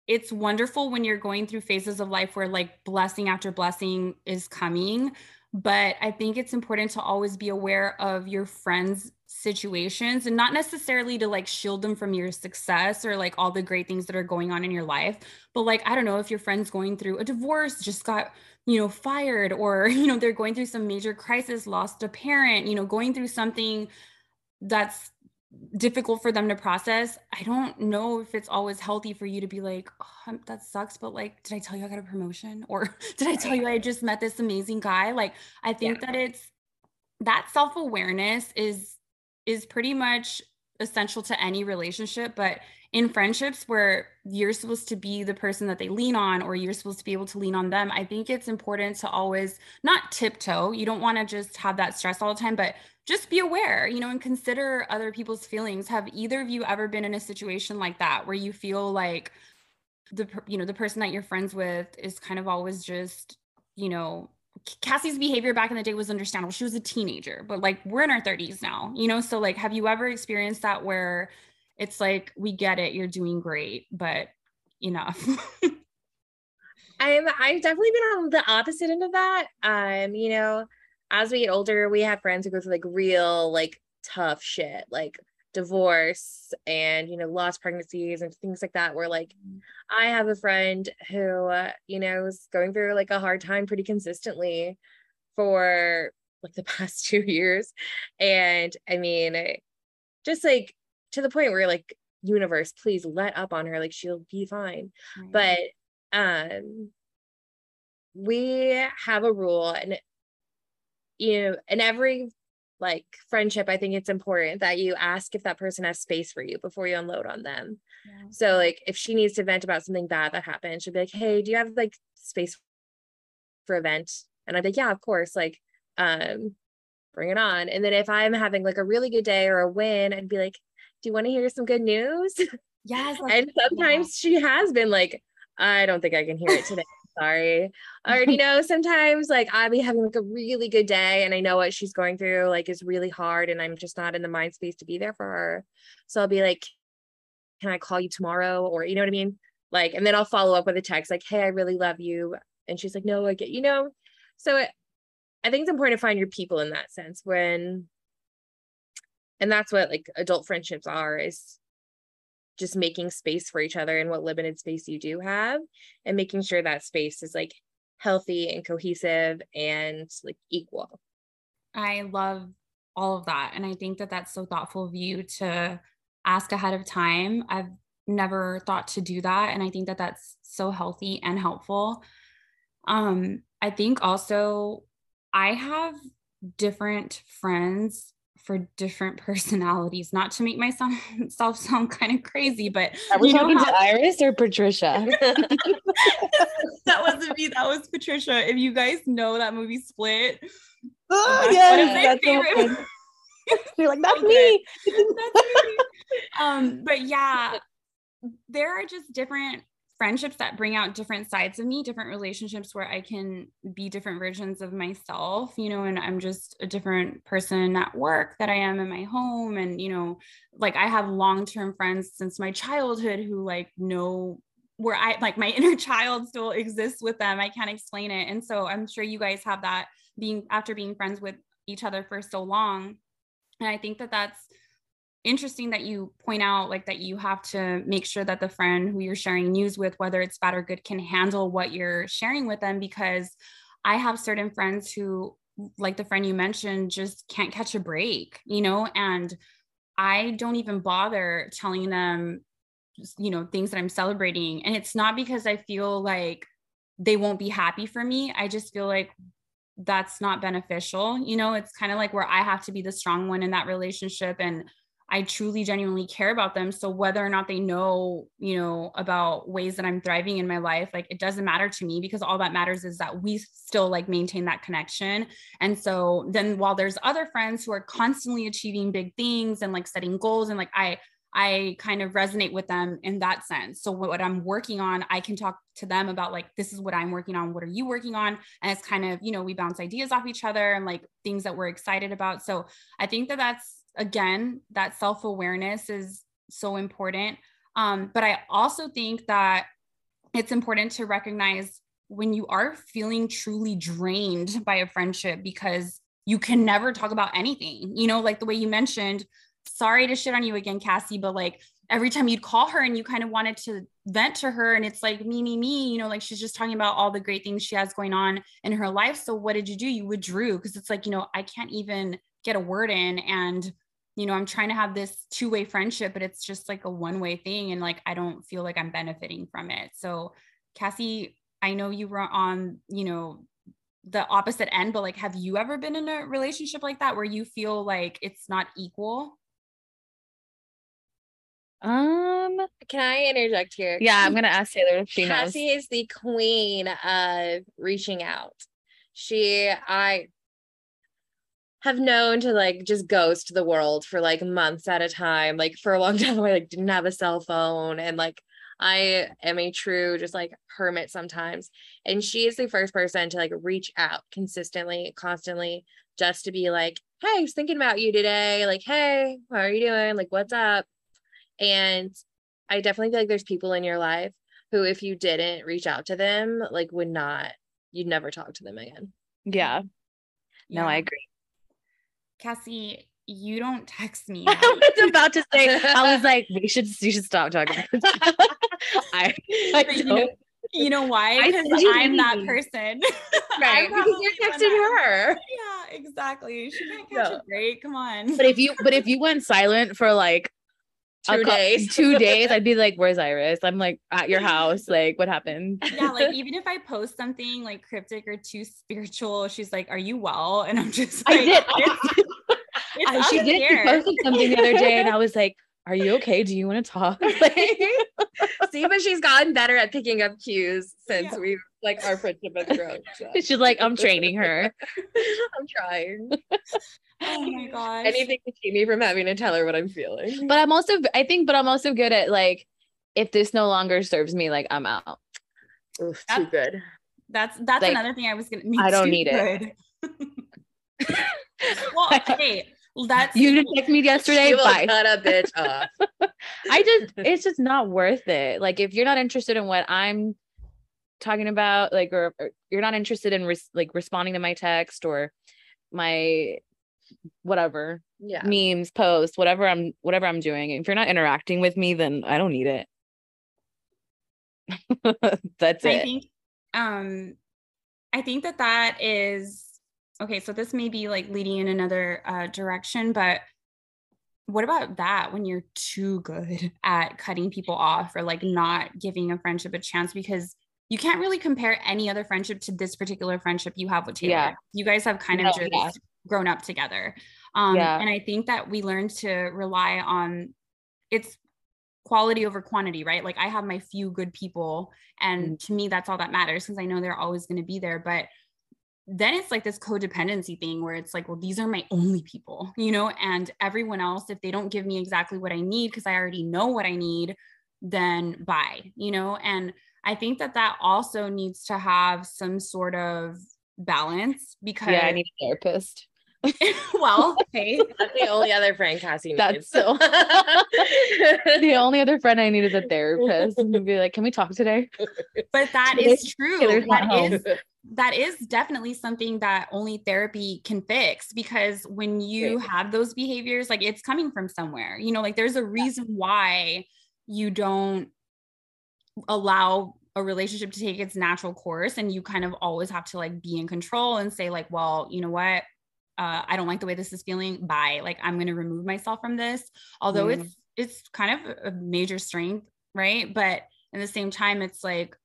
it's wonderful when you're going through phases of life where like blessing after blessing is coming but i think it's important to always be aware of your friends situations and not necessarily to like shield them from your success or like all the great things that are going on in your life but like i don't know if your friend's going through a divorce just got you know fired or you know they're going through some major crisis lost a parent you know going through something that's difficult for them to process. I don't know if it's always healthy for you to be like oh, that sucks but like did i tell you i got a promotion? Or did i tell you i just met this amazing guy? Like i think yeah. that it's that self-awareness is is pretty much essential to any relationship but in friendships where you're supposed to be the person that they lean on or you're supposed to be able to lean on them i think it's important to always not tiptoe you don't want to just have that stress all the time but just be aware, you know, and consider other people's feelings. Have either of you ever been in a situation like that where you feel like the you know the person that you're friends with is kind of always just you know KC's behavior back in the day was understandable. She was a teenager, but like we're in our 30s now, you know? So, like, have you ever experienced that where it's like, we get it, you're doing great, but enough? I'm I've definitely been on the opposite end of that. Um, you know, as we get older, we have friends who go through like real like tough shit, like divorce and you know lost pregnancies and things like that where like mm. i have a friend who uh, you know is going through like a hard time pretty consistently for like the past two years and i mean just like to the point where like universe please let up on her. Like she'll be fine. Right. but um we have a rule and you know in every like friendship i think it's important that you ask if that person has space for you before you unload on them. Yeah. so like if she needs to vent about something bad that happened she'll be like hey do you have like space for a vent? And i'd be like yeah of course. Like um bring it on. And then if i'm having like a really good day or a win i'd be like do you want to hear some good news yes and sometimes she has been like I don't think I can hear it today. Sorry. Or, you know, sometimes like I'll be having like a really good day and I know what she's going through like is really hard and I'm just not in the mind space to be there for her. So I'll be like, can I call you tomorrow? Or, you know what I mean? Like, and then I'll follow up with a text like, hey, I really love you. And she's like, no, I get, you know? So it, I think it's important to find your people in that sense when, and that's what like adult friendships are is just making space for each other and what limited space you do have and making sure that space is like healthy and cohesive and like equal. I love all of that. And I think that that's so thoughtful of you to ask ahead of time. I've never thought to do that. And I think that that's so healthy and helpful. Um, I think also I have different friends for different personalities. Not to make myself sound kind of crazy, but are we talking how- to Iris or Patricia? that wasn't me. That was Patricia. If you guys know that movie Split, oh that's yes, that's You're like that's me. that's me. Um, but yeah, there are just different friendships that bring out different sides of me, different relationships where I can be different versions of myself, you know, and I'm just a different person at work that I am in my home. And, you know, like I have long term friends since my childhood who like know where I like my inner child still exists with them. I can't explain it. And so I'm sure you guys have that being after being friends with each other for so long. And I think that that's interesting that you point out like that you have to make sure that the friend who you're sharing news with whether it's bad or good can handle what you're sharing with them because i have certain friends who like the friend you mentioned just can't catch a break you know and i don't even bother telling them you know things that i'm celebrating. And it's not because i feel like they won't be happy for me. I just feel like that's not beneficial you know? It's kind of like where i have to be the strong one in that relationship and I truly genuinely care about them. So whether or not they know, you know, about ways that I'm thriving in my life, like it doesn't matter to me because all that matters is that we still like maintain that connection. And so then while there's other friends who are constantly achieving big things and like setting goals and like I I kind of resonate with them in that sense. So what I'm working on, I can talk to them about like this is what I'm working on, what are you working on? And it's kind of, you know, we bounce ideas off each other and like things that we're excited about. So I think that that's again, that self awareness is so important. Um, but I also think that it's important to recognize when you are feeling truly drained by a friendship because you can never talk about anything, you know, like the way you mentioned. Sorry to shit on you again, KC, but like every time you'd call her and you kind of wanted to vent to her and it's like me me me you know like she's just talking about all the great things she has going on in her life so what did you do you withdrew because it's like you know i can't even get a word in and you know, I'm trying to have this two way friendship, but it's just like a one way thing. And like, I don't feel like I'm benefiting from it. So, KC, I know you were on, you know, the opposite end, but like, have you ever been in a relationship like that where you feel like it's not equal? Um, can I interject here? Yeah, I'm gonna ask Taylor if she KC knows. is the queen of reaching out. She, I, have known to like just ghost the world for like months at a time. Like for a long time, I like didn't have a cell phone and like I am a true just like hermit sometimes. And she is the first person to like reach out consistently, constantly, just to be like, hey, I was thinking about you today. Like, hey, how are you doing? Like, what's up? And I definitely feel like there's people in your life who, if you didn't reach out to them, like would not, you'd never talk to them again. Yeah. No, I agree. KC, you don't text me. I was about to say, I was like, we should you should stop talking. I, I But you know- don't. you know why? Because I'm that person. Right. Because you're texting her. Yeah, exactly. She can't catch No. a break. Come on. But if you but if you went silent for like Two days. two days, I'd be like, "Where's Iris?" I'm like at your house. Like, what happened? yeah, like even if I post something like cryptic or too spiritual, she's like, "Are you well?" And I'm just like, I did. Oh, it's, it's I, she did. She posted something the other day, and I was like, "Are you okay? Do you want to talk?" Like, See, but she's gotten better at picking up cues since Yeah. we've like our friendship has grown. so. she's like, "I'm training her." I'm trying. Oh my gosh. Anything to keep me from having to tell her what I'm feeling. But I'm also, I think, but I'm also good at like, if this no longer serves me, like I'm out. Oof, That- too good. That's that's Like, another thing I was gonna. I don't too, need it. well, hey, that's You didn't text me yesterday. She Bye. cut a bitch off. I just it's just not worth it. Like if you're not interested in what I'm talking about, like or, or you're not interested in res- like responding to my text or my whatever Yeah. memes, posts, whatever I'm whatever I'm doing. If you're not interacting with me, then I don't need it. That's I it. think um I think that that is okay, so this may be like leading in another uh direction, but what about that when you're too good at cutting people off or like not giving a friendship a chance because you can't really compare any other friendship to this particular friendship you have with Taylor. Yeah. You guys have kind of just yeah. Grown up together. Um Yeah. and I think that we learned to rely on it's quality over quantity, right? Like I have my few good people and to me that's all that matters because I know they're always going to be there, but then it's like this codependency thing where it's like, well, these are my only people, you know, and everyone else, if they don't give me exactly what I need, because I already know what I need, then bye, you know, and I think that that also needs to have some sort of balance because, yeah, I need a therapist. well, hey, That's the only other friend KC needs. That's so- the only other friend I need is a therapist. And be like, can we talk today? but that Taylor- is true. Taylor's not That home. is that is definitely something that only therapy can fix because when you Right. have those behaviors like it's coming from somewhere you know like there's a reason why you don't allow a relationship to take its natural course and you kind of always have to like be in control and say like well you know what uh, i don't like the way this is feeling bye like i'm going to remove myself from this. Although Mm. it's it's kind of a major strength right? But at the same time it's like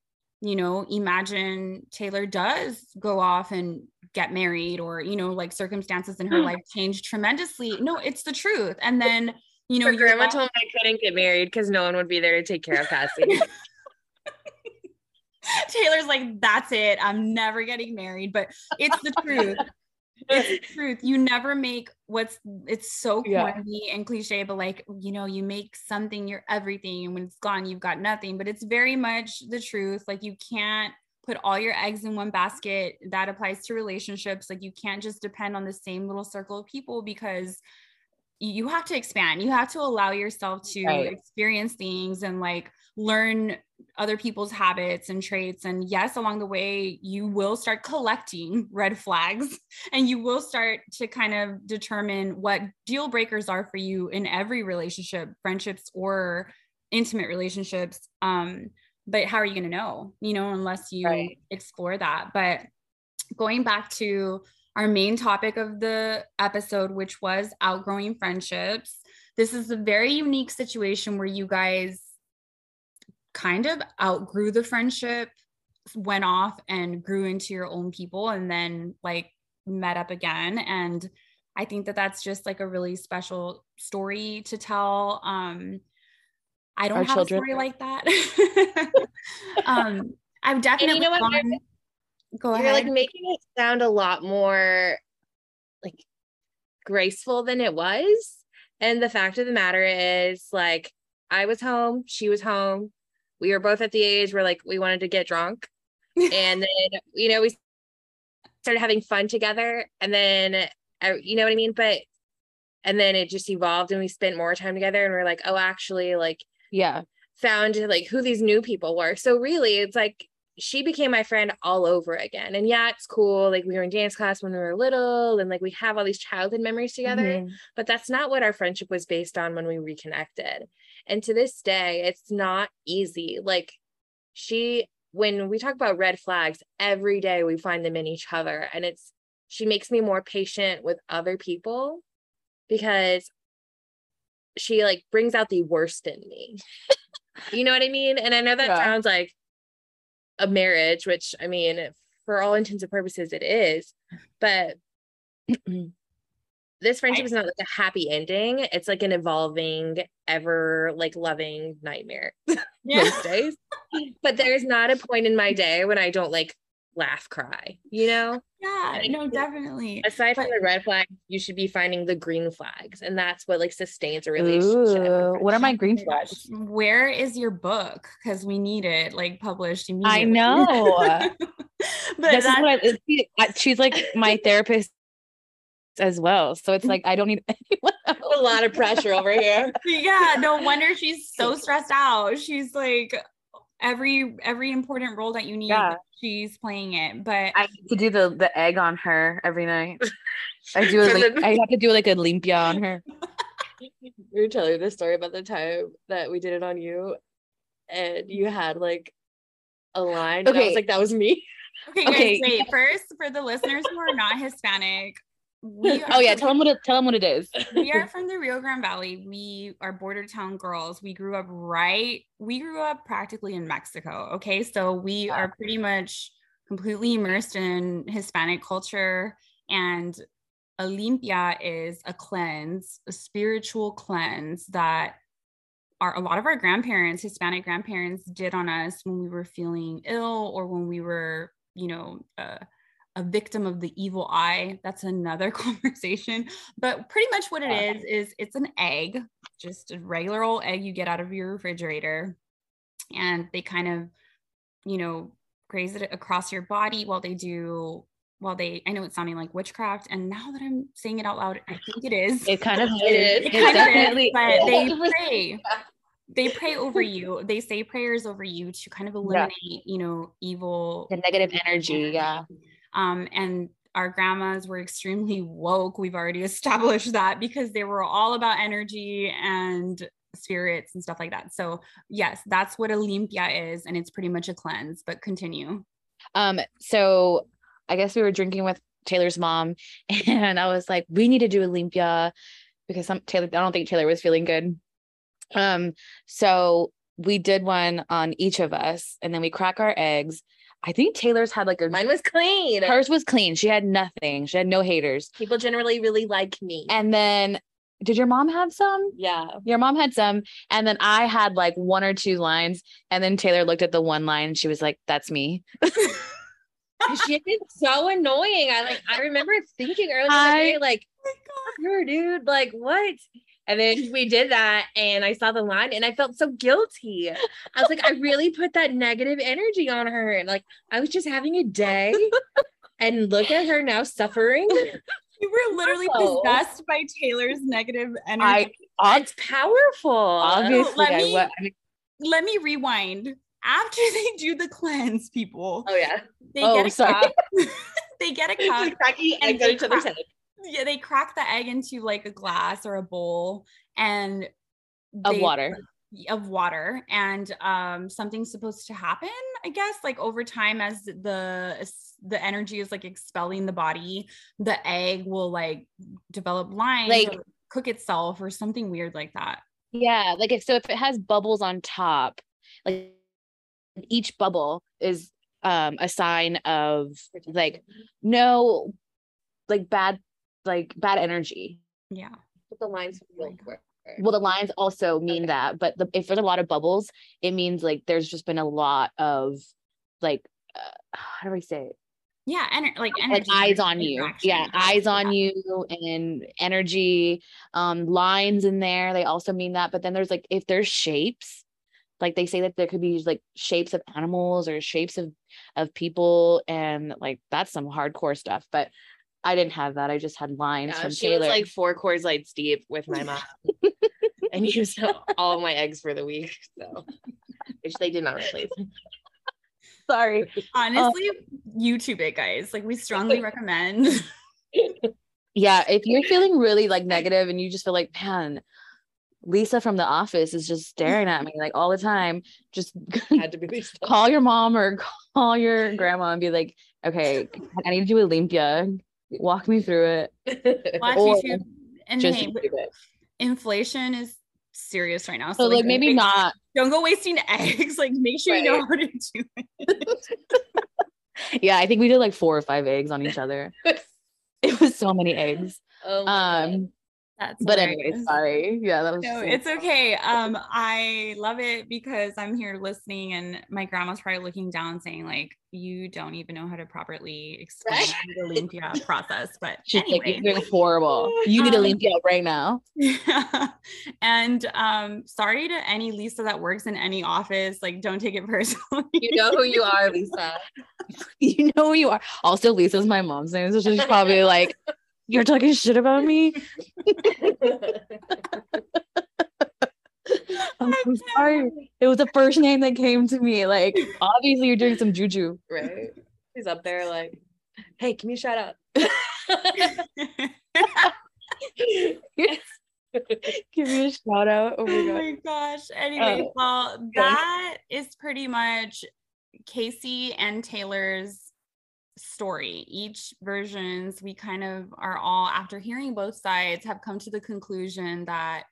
you know imagine taylor does go off and get married or you know like circumstances in her Mm. life change tremendously. No it's the truth. And then you know Her you're grandma all- told me I couldn't get married because no one would be there to take care of KC. taylor's like that's it. I'm never getting married. But it's the truth it's the truth. You never make what's it's so Yeah. corny and cliche but like you know you make something your everything and when it's gone you've got nothing but it's very much the truth. Like you can't put all your eggs in one basket. That applies to relationships. Like you can't just depend on the same little circle of people because you have to expand you have to allow yourself to Right. experience things and like learn other people's habits and traits and yes along the way you will start collecting red flags and you will start to kind of determine what deal breakers are for you in every relationship friendships or intimate relationships um but how are you going to know you know unless you Right. explore that but going back to our main topic of the episode which was outgrowing friendships this is a very unique situation where you guys kind of outgrew the friendship went off and grew into your own people and then like met up again and i think that that's just like a really special story to tell um i don't Our have children. a story like that um i've definitely know what? gone- go You're ahead like making it sound a lot more like graceful than it was. And the fact of the matter is, like, I was home, she was home. We were both at the age where like we wanted to get drunk. and then, you know, we started having fun together. And then, uh, you know what I mean? But, and then it just evolved and we spent more time together and we're like, oh, actually, like, Yeah. found like who these new people were. So really, it's like she became my friend all over again. And yeah, it's cool. Like we were in dance class when we were little and like we have all these childhood memories together, Mhm. but that's not what our friendship was based on when we reconnected. And to this day, it's not easy. Like she, when we talk about red flags, every day we find them in each other. And it's, she makes me more patient with other people because she like brings out the worst in me. you know what I mean? And I know that Yeah. sounds like a marriage, which I mean, for all intents and purposes, it is. But this friendship is not like a happy ending. It's like an evolving, ever like loving nightmare most days. But there's not a point in my day when I don't like laugh, cry, you know? Yeah, And I no, definitely. Aside from the red flag, you should be finding the green flags. And that's what like sustains a relationship. Ooh, what are my green my gosh, flags? Where is your book? Because we need it like published I know. but this is that- what I, see, I- she's like my therapist as well. So it's like I don't need anyone else. a lot of pressure over here. yeah, no wonder she's so stressed out. She's like every every important role that you need, Yeah. she's playing it. But I need to do the the egg on her every night. I do For like I have to do like a limpia on her. We were telling you the story about the time that we did it on you, and you had like a line. Okay, I was like, that was me. okay, guys, Okay. wait. First, for the listeners who are not Hispanic, we Oh yeah, are- tell them what it, tell them what it is. we are from the Rio Grande Valley. We are border town girls. We grew up right, we grew up practically in Mexico. Okay. So we Yeah. are pretty much completely immersed in Hispanic culture. And a limpia is a cleanse, a spiritual cleanse that our a lot of our grandparents, Hispanic grandparents, did on us when we were feeling ill or when we were, you know, uh, a victim of the evil eye. That's another conversation. But pretty much what it is is it's an egg, just a regular old egg you get out of your refrigerator, and they kind of, you know, graze it across your body while they do. While they, I know it's sounding like witchcraft, and now that I'm saying it out loud, I think it is. It kind of It is. It It's kind of definitely is, but they pray. They pray over you. They say prayers over you to kind of eliminate, you know, evil the negative energy. Yeah. Um, and our grandmas were extremely woke. We've already established that because they were all about energy and spirits and stuff like that. So yes, that's what a limpia is, and it's pretty much a cleanse. But continue. Um, so I guess we were drinking with Taylor's mom, and I was like, we need to do a limpia because some Taylor, I don't think Taylor was feeling good. Um, so we did one on each of us, and then we crack our eggs. I think Taylor's had like a Mine was clean. hers was clean. She had nothing. She had no haters. People generally really like me. And then did your mom have some? yeah. Your mom had some, and then I had like one or two lines, and then Taylor looked at the one line and she was like, "That's me." she so annoying. I like I remember thinking earlier I- day, like, oh her dude, like what? And then we did that and I saw the line and I felt so guilty. I was like, I really put that negative energy on her. And like I was just having a day. And look at her now suffering. You were literally Oh. possessed by Taylor's negative energy. I It's powerful. obviously let I me- I mean, Let me rewind. After they do the cleanse, people, Oh yeah. they Oh, get a sorry. cup. they get a cup Cracking and they each other's crack- head. yeah, they crack the egg into like a glass or a bowl and of water. of water and um something's supposed to happen i guess like over time as the the energy is like expelling the body the egg will like develop lines Like- or cook itself or something weird like that Yeah, like if so if it has bubbles on top, like each bubble is um a sign of like no like bad like bad energy. yeah But the lines feel God. Well, the lines also mean Okay. that, but the, if there's a lot of bubbles, it means like there's just been a lot of like uh, how do I say it? yeah and like like eyes on you yeah eyes on you and energy um lines in there they also mean that but then there's like if there's shapes like they say that there could be like shapes of animals or shapes of of people and like that's some hardcore stuff but i didn't have that i just had lines Yeah, from she taylor was like four Coors Lights deep with my mom. and used uh, all of my eggs for the week. So which they did not replace. Sorry. Um, Honestly, YouTube it, guys. Like we strongly recommend. Yeah, if you're feeling really like negative and you just feel like, man, Lisa from the office is just staring at me like all the time, just Had to be call your mom or call your grandma and be like, okay, I need to do a limpia. Walk me through it. Watch Or YouTube. And Just hey, inflation is serious right now. So like maybe don't- Don't go wasting eggs. Like make sure you know how to do it. Yeah, I think we did like four or five eggs on each other. It was so many eggs. Oh my God. Um, That's but hilarious. sorry. Yeah, that was No, it's okay. Um, I love it because I'm here listening, and my grandma's probably looking down, saying like, "You don't even know how to properly explain Right. the limpia process." But She's like, anyway, you're doing horrible. You need Um, a limpia right now. Yeah. And um, sorry to any Lisa that works in any office. Like, don't take it personally. You know who you are, Lisa. You know who you are. Also, Lisa's my mom's name, so she's probably like, "You're talking shit about me." I'm so sorry. It was the first name that came to me. Like, obviously, you're doing some juju. right. He's up there like, hey, can you shut up? Give me a shout out. Oh oh my god. my gosh. Anyway, Oh, well, that is pretty much KC and Taylor's story. Each versions, we kind of are all, after hearing both sides, have come to the conclusion that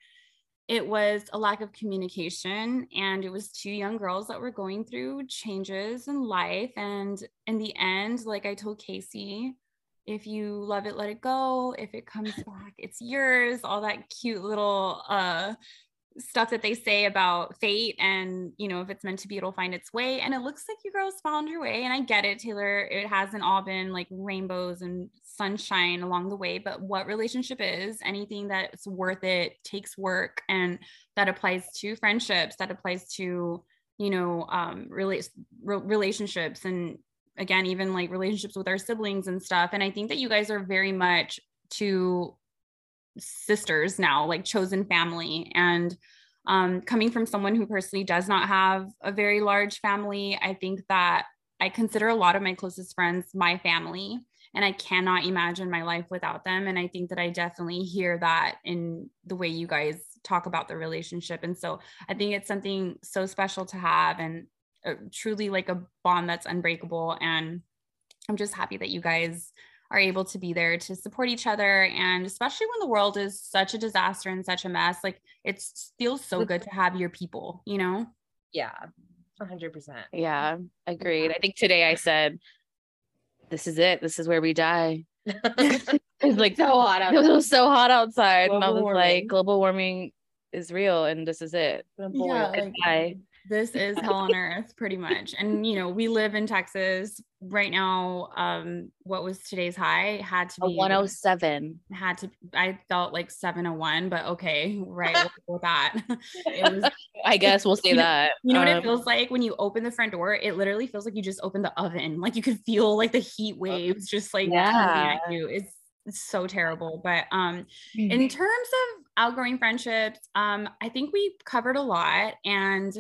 it was a lack of communication and it was two young girls that were going through changes in life. And in the end, like I told KC, if you love it, let it go. If it comes back, it's yours. All that cute little uh stuff that they say about fate and you know if it's meant to be it'll find its way and it looks like you girls found your way and i get it taylor it hasn't all been like rainbows and sunshine along the way but what relationship is anything that's worth it takes work and that applies to friendships that applies to you know um re- relationships and again even like relationships with our siblings and stuff and i think that you guys are very much to sisters now like chosen family. And um, coming from someone who personally does not have a very large family i think that i consider a lot of my closest friends my family and i cannot imagine my life without them. And i think that i definitely hear that in the way you guys talk about the relationship. And so i think it's something so special to have and uh, truly like a bond that's unbreakable. And i'm just happy that you guys are able to be there to support each other and especially when the world is such a disaster and such a mess like it feels so good to have your people you know yeah, 100%. Yeah, agreed. I think today I said, "This is it. This is where we die." It's like so hot out. it was so hot outside, and I was warming. like, "Global warming is real, and this is it." Yeah, like- die. This is hell on earth pretty much and you know we live in texas right now um what was today's high had to A be 107. had to i felt like 701 but okay right with that it was I guess we'll say You know- that. You know what Um, it feels like when you open the front door? It literally feels like you just opened the oven. Like you could feel like the heat waves just like Yeah. at you. It's, it's so terrible. But um in terms of outgrowing friendships, um, I think we covered a lot and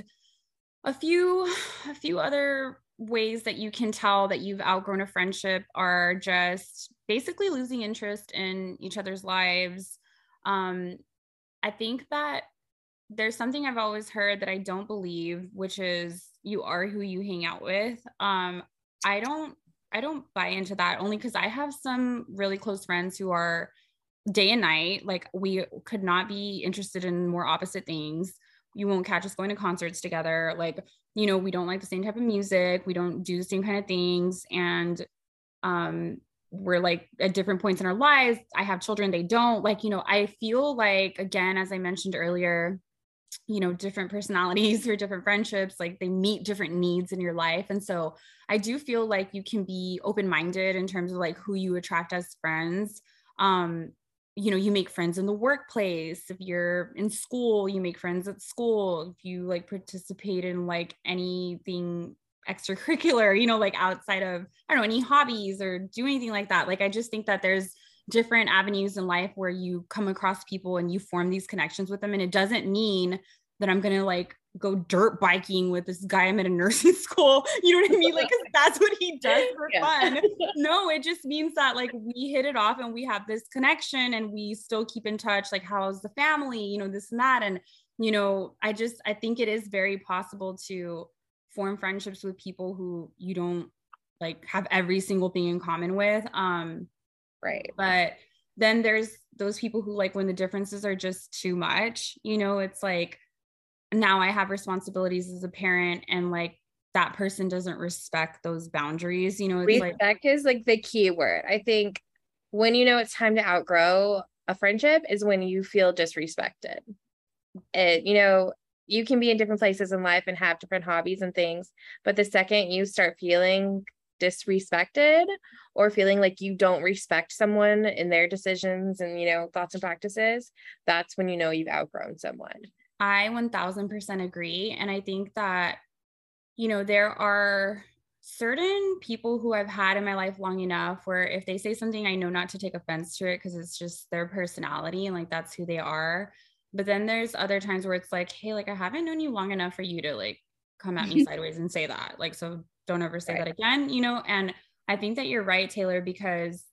a few a few other ways that you can tell that you've outgrown a friendship are just basically losing interest in each other's lives. Um, I think that there's something I've always heard that I don't believe, which is you are who you hang out with. Um, I don't I don't buy into that only because I have some really close friends who are day and night. Like we could not be interested in more opposite things. You won't catch us going to concerts together. Like, you know, we don't like the same type of music. We don't do the same kind of things. And um we're like at different points in our lives. I have children, they don't. Like, you know, I feel like again, as I mentioned earlier, you know, different personalities for different friendships, like they meet different needs in your life. And so I do feel like you can be open-minded in terms of like who you attract as friends. Um, you know, you make friends in the workplace. If you're in school, you make friends at school. If you like participate in like anything extracurricular, you know, like outside of, I don't know, any hobbies or do anything like that. Like, I just think that there's different avenues in life where you come across people and you form these connections with them. And it doesn't mean that I'm gonna like go dirt biking with this guy I'm at a nursing school. You know what I mean? Like, cause that's what he does for yeah. fun. No, it just means that like we hit it off and we have this connection and we still keep in touch. Like, how's the family? You know, this and that. And, you know, I just, I think it is very possible to form friendships with people who you don't like have every single thing in common with. Um, right. But then there's those people who like when the differences are just too much, you know, it's like, now I have responsibilities as a parent and like that person doesn't respect those boundaries, you know, respect like- is like the key word. I think when you know it's time to outgrow a friendship is when you feel disrespected. It, you know, you can be in different places in life and have different hobbies and things, but the second you start feeling disrespected or feeling like you don't respect someone in their decisions and you know thoughts and practices that's when you know you've outgrown someone I 1000% agree. And I think that, you know, there are certain people who I've had in my life long enough where if they say something, I know not to take offense to it because it's just their personality and like that's who they are. But then there's other times where it's like, hey, like I haven't known you long enough for you to like come at me sideways and say that. Like, so don't ever say right. that again, you know? And I think that you're right, Taylor, because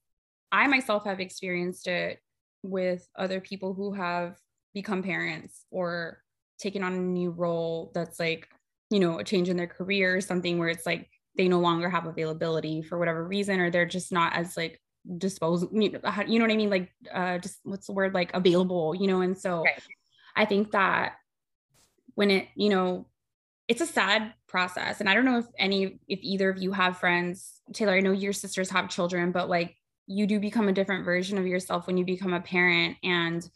I myself have experienced it with other people who have become parents or taking on a new role that's like, you know, a change in their career, something where it's like they no longer have availability for whatever reason, or they're just not as like disposable, you know, what I mean? Like, uh, just what's the word like available, you know? And so right. I think that when it, you know, it's a sad process. And I don't know if any, if either of you have friends, Taylor, I know your sisters have children, but like you do become a different version of yourself when you become a parent. And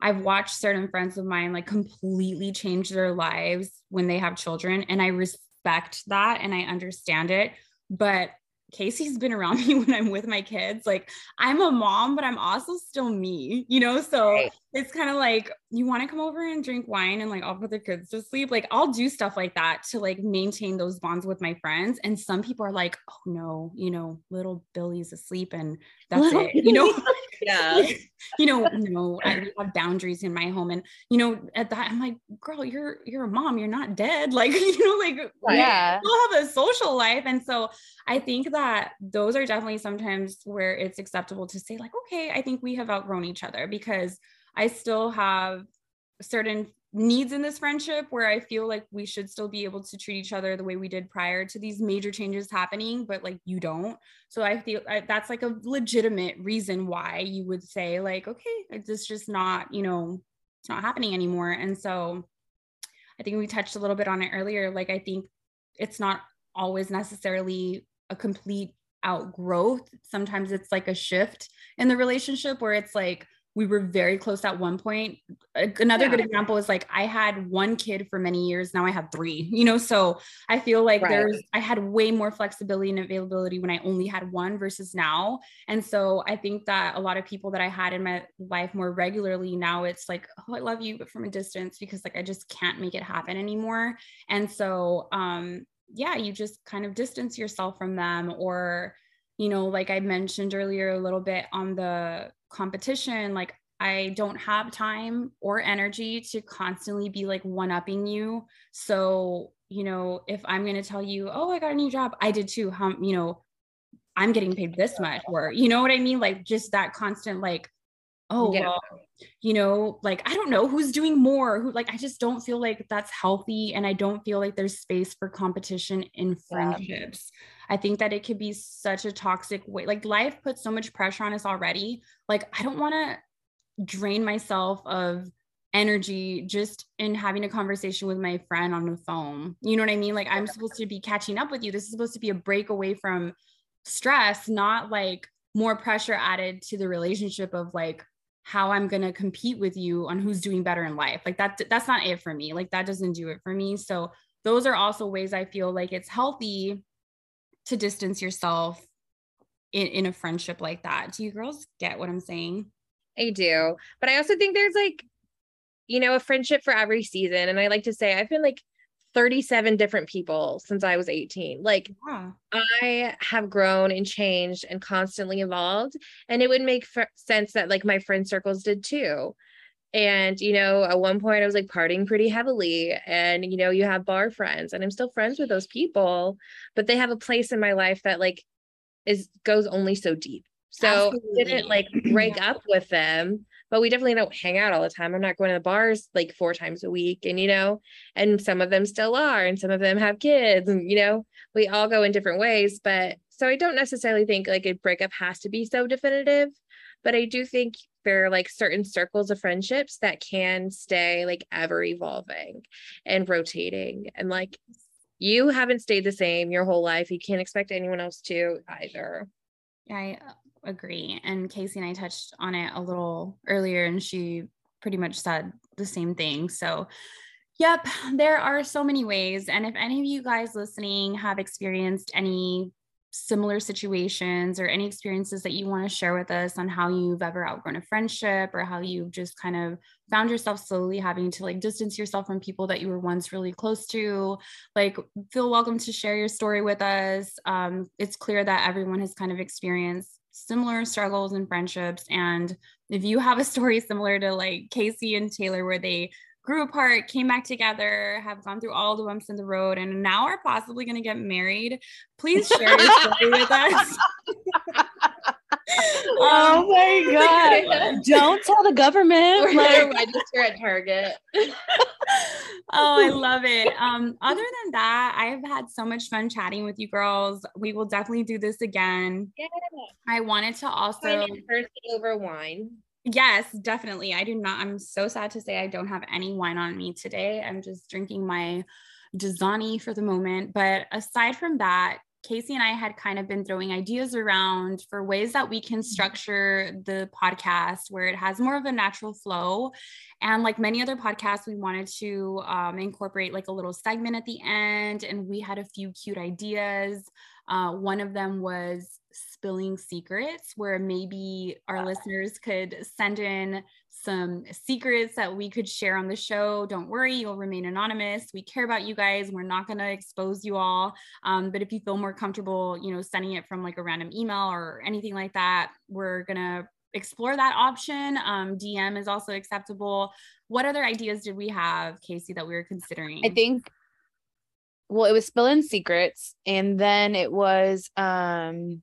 I've watched certain friends of mine like completely change their lives when they have children. And I respect that and I understand it. But KC's been around me when I'm with my kids. Like I'm a mom, but I'm also still me, you know? So right. it's kind of like you want to come over and drink wine and like I'll put the kids to sleep. Like I'll do stuff like that to like maintain those bonds with my friends. And some people are like, oh no, you know, little Billy's asleep and that's it, you know? yeah. you know, no, I have boundaries in my home. And you know, at that, I'm like, girl, you're you're a mom, you're not dead. Like, you know, like yeah, you'll have a social life. And so I think that those are definitely sometimes where it's acceptable to say, like, okay, I think we have outgrown each other because I still have certain needs in this friendship where I feel like we should still be able to treat each other the way we did prior to these major changes happening, but like you don't. So I feel I, that's like a legitimate reason why you would say, like, okay, it's just not, you know, it's not happening anymore. And so I think we touched a little bit on it earlier. Like, I think it's not always necessarily a complete outgrowth. Sometimes it's like a shift in the relationship where it's like, we were very close at one point. Another yeah. good example is like I had one kid for many years. Now I have three, you know, so I feel like right. there's, I had way more flexibility and availability when I only had one versus now. And so I think that a lot of people that I had in my life more regularly now it's like, oh, I love you, but from a distance because like I just can't make it happen anymore. And so, um, yeah, you just kind of distance yourself from them or, you know, like I mentioned earlier a little bit on the competition, like I don't have time or energy to constantly be like one upping you. So, you know, if I'm going to tell you, oh, I got a new job, I did too. How, you know, I'm getting paid this much, or you know what I mean? Like just that constant, like, oh, yeah. well, you know, like I don't know who's doing more, who like I just don't feel like that's healthy. And I don't feel like there's space for competition in friendships. Yeah. I think that it could be such a toxic way. Like life puts so much pressure on us already. Like I don't want to drain myself of energy just in having a conversation with my friend on the phone. You know what I mean? Like I'm supposed to be catching up with you. This is supposed to be a break away from stress, not like more pressure added to the relationship of like how I'm going to compete with you on who's doing better in life. Like that that's not it for me. Like that doesn't do it for me. So those are also ways I feel like it's healthy to distance yourself in, in a friendship like that. Do you girls get what I'm saying? I do. But I also think there's like, you know, a friendship for every season. And I like to say, I've been like 37 different people since I was 18. Like, yeah. I have grown and changed and constantly evolved. And it would make f- sense that like my friend circles did too. And, you know, at one point I was like partying pretty heavily. And, you know, you have bar friends and I'm still friends with those people, but they have a place in my life that like is goes only so deep. So I didn't like break up with them, but we definitely don't hang out all the time. I'm not going to the bars like four times a week. And, you know, and some of them still are, and some of them have kids, and, you know, we all go in different ways. But so I don't necessarily think like a breakup has to be so definitive, but I do think there are like certain circles of friendships that can stay like ever evolving and rotating. And like you haven't stayed the same your whole life. You can't expect anyone else to either. I agree. And KC and I touched on it a little earlier, and she pretty much said the same thing. So, yep, there are so many ways. And if any of you guys listening have experienced any similar situations or any experiences that you want to share with us on how you've ever outgrown a friendship or how you've just kind of found yourself slowly having to like distance yourself from people that you were once really close to? Like feel welcome to share your story with us. Um, it's clear that everyone has kind of experienced similar struggles and friendships and if you have a story similar to like KC and taylor where they grew apart, came back together, have gone through all the bumps in the road, and now are possibly going to get married, please share your story with us. oh um, my god! Don't tell the government. We're like, register at Target. oh, I love it. Um, other than that, I've had so much fun chatting with you girls. We will definitely do this again. Yeah. I wanted to also person over wine. Yes, definitely. I do not. I'm so sad to say I don't have any wine on me today. I'm just drinking my Dasani for the moment. But aside from that, KC and I had kind of been throwing ideas around for ways that we can mm-hmm. structure the podcast where it has more of a natural flow. And like many other podcasts, we wanted to um, incorporate like a little segment at the end. And we had a few cute ideas. Uh, one of them was spilling secrets, where maybe our listeners could send in some secrets that we could share on the show. Don't worry, you'll remain anonymous. We care about you guys. We're not going to expose you all. Um, but if you feel more comfortable, you know, sending it from like a random email or anything like that, we're going to explore that option. Um, DM is also acceptable. What other ideas did we have, KC, that we were considering? I think well, it was spilling secrets, and then it was um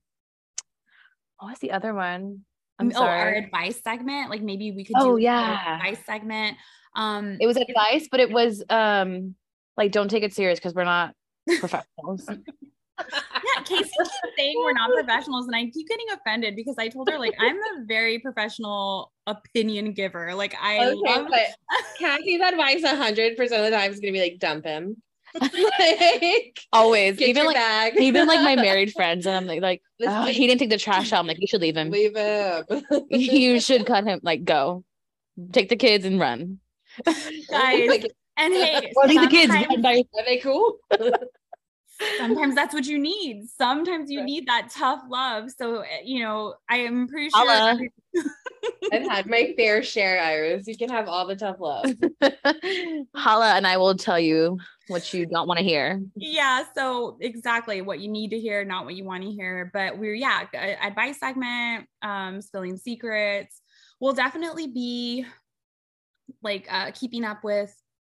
what was the other one? I'm oh, sorry. our advice segment. Like maybe we could oh, yeah. advice segment. Um it was advice, but it was um like don't take it serious because we're not professionals. yeah, KC keeps saying we're not professionals, and I keep getting offended because I told her like I'm a very professional opinion giver. Like I okay, love but Kathy's advice a hundred percent of the time is gonna be like dump him. Like, always. even like bag. even like my married friends and i'm like like oh, he didn't take the trash out. I'm like you should leave him. Leave him. You should cut him like go. Take the kids and run. Guys and hey well, leave the kids are they cool? Sometimes that's what you need. Sometimes you need that tough love. So eh, you know i am pretty sure I've had my fair share, Iris. You can have all the tough love. Holla, and I will tell you what you don't want to hear. Yeah. So exactly what you need to hear, not what you want to hear. But we're yeah, advice segment, um, spilling secrets. We'll definitely be like uh, keeping up with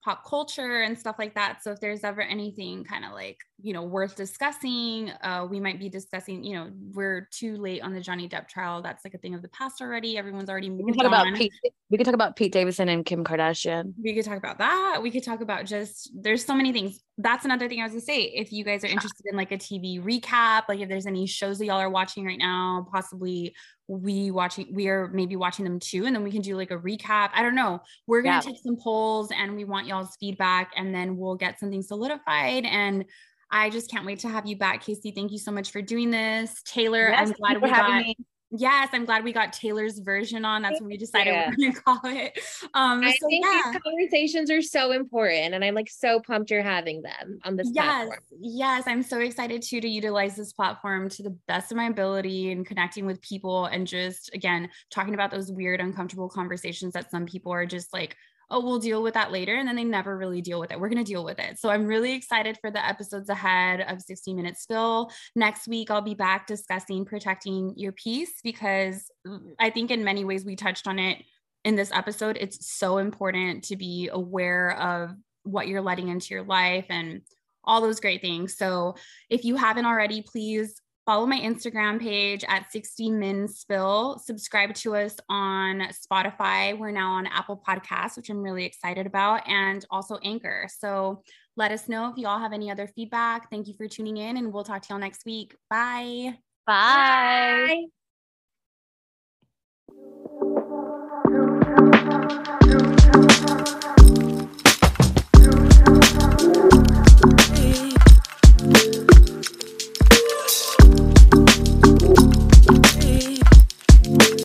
pop culture and stuff like that. So if there's ever anything kind of like, you know, worth discussing, uh, we might be discussing, you know, we're too late on the Johnny Depp trial. That's like a thing of the past already. Everyone's already moved we can talk on. About Pete, we could talk about Pete Davidson and Kim Kardashian. We could talk about that. We could talk about just, there's so many things. That's another thing I was gonna say. If you guys are interested in like a TV recap, like if there's any shows that y'all are watching right now, possibly we watching we are maybe watching them too and then we can do like a recap i don't know we're going to yeah. take some polls and we want y'all's feedback and then we'll get something solidified and i just can't wait to have you back KC thank you so much for doing this taylor yes, i'm glad we got me. Yes, I'm glad we got Taylor's version on. That's what we decided yeah. we are gonna call it. Um, I so think yeah. these conversations are so important, and I'm like so pumped you're having them on this yes, platform. Yes, I'm so excited too to utilize this platform to the best of my ability and connecting with people and just again talking about those weird, uncomfortable conversations that some people are just like oh, we'll deal with that later. And then they never really deal with it. We're going to deal with it. So I'm really excited for the episodes ahead of 60 Minutes Spill. Next week, I'll be back discussing protecting your peace because I think in many ways we touched on it in this episode, it's so important to be aware of what you're letting into your life and all those great things. So if you haven't already, please follow my Instagram page at 60 Min Spill. Subscribe to us on Spotify. We're now on Apple Podcasts, which I'm really excited about, and also Anchor. So let us know if you all have any other feedback. Thank you for tuning in, and we'll talk to y'all next week. Bye. Bye. Bye.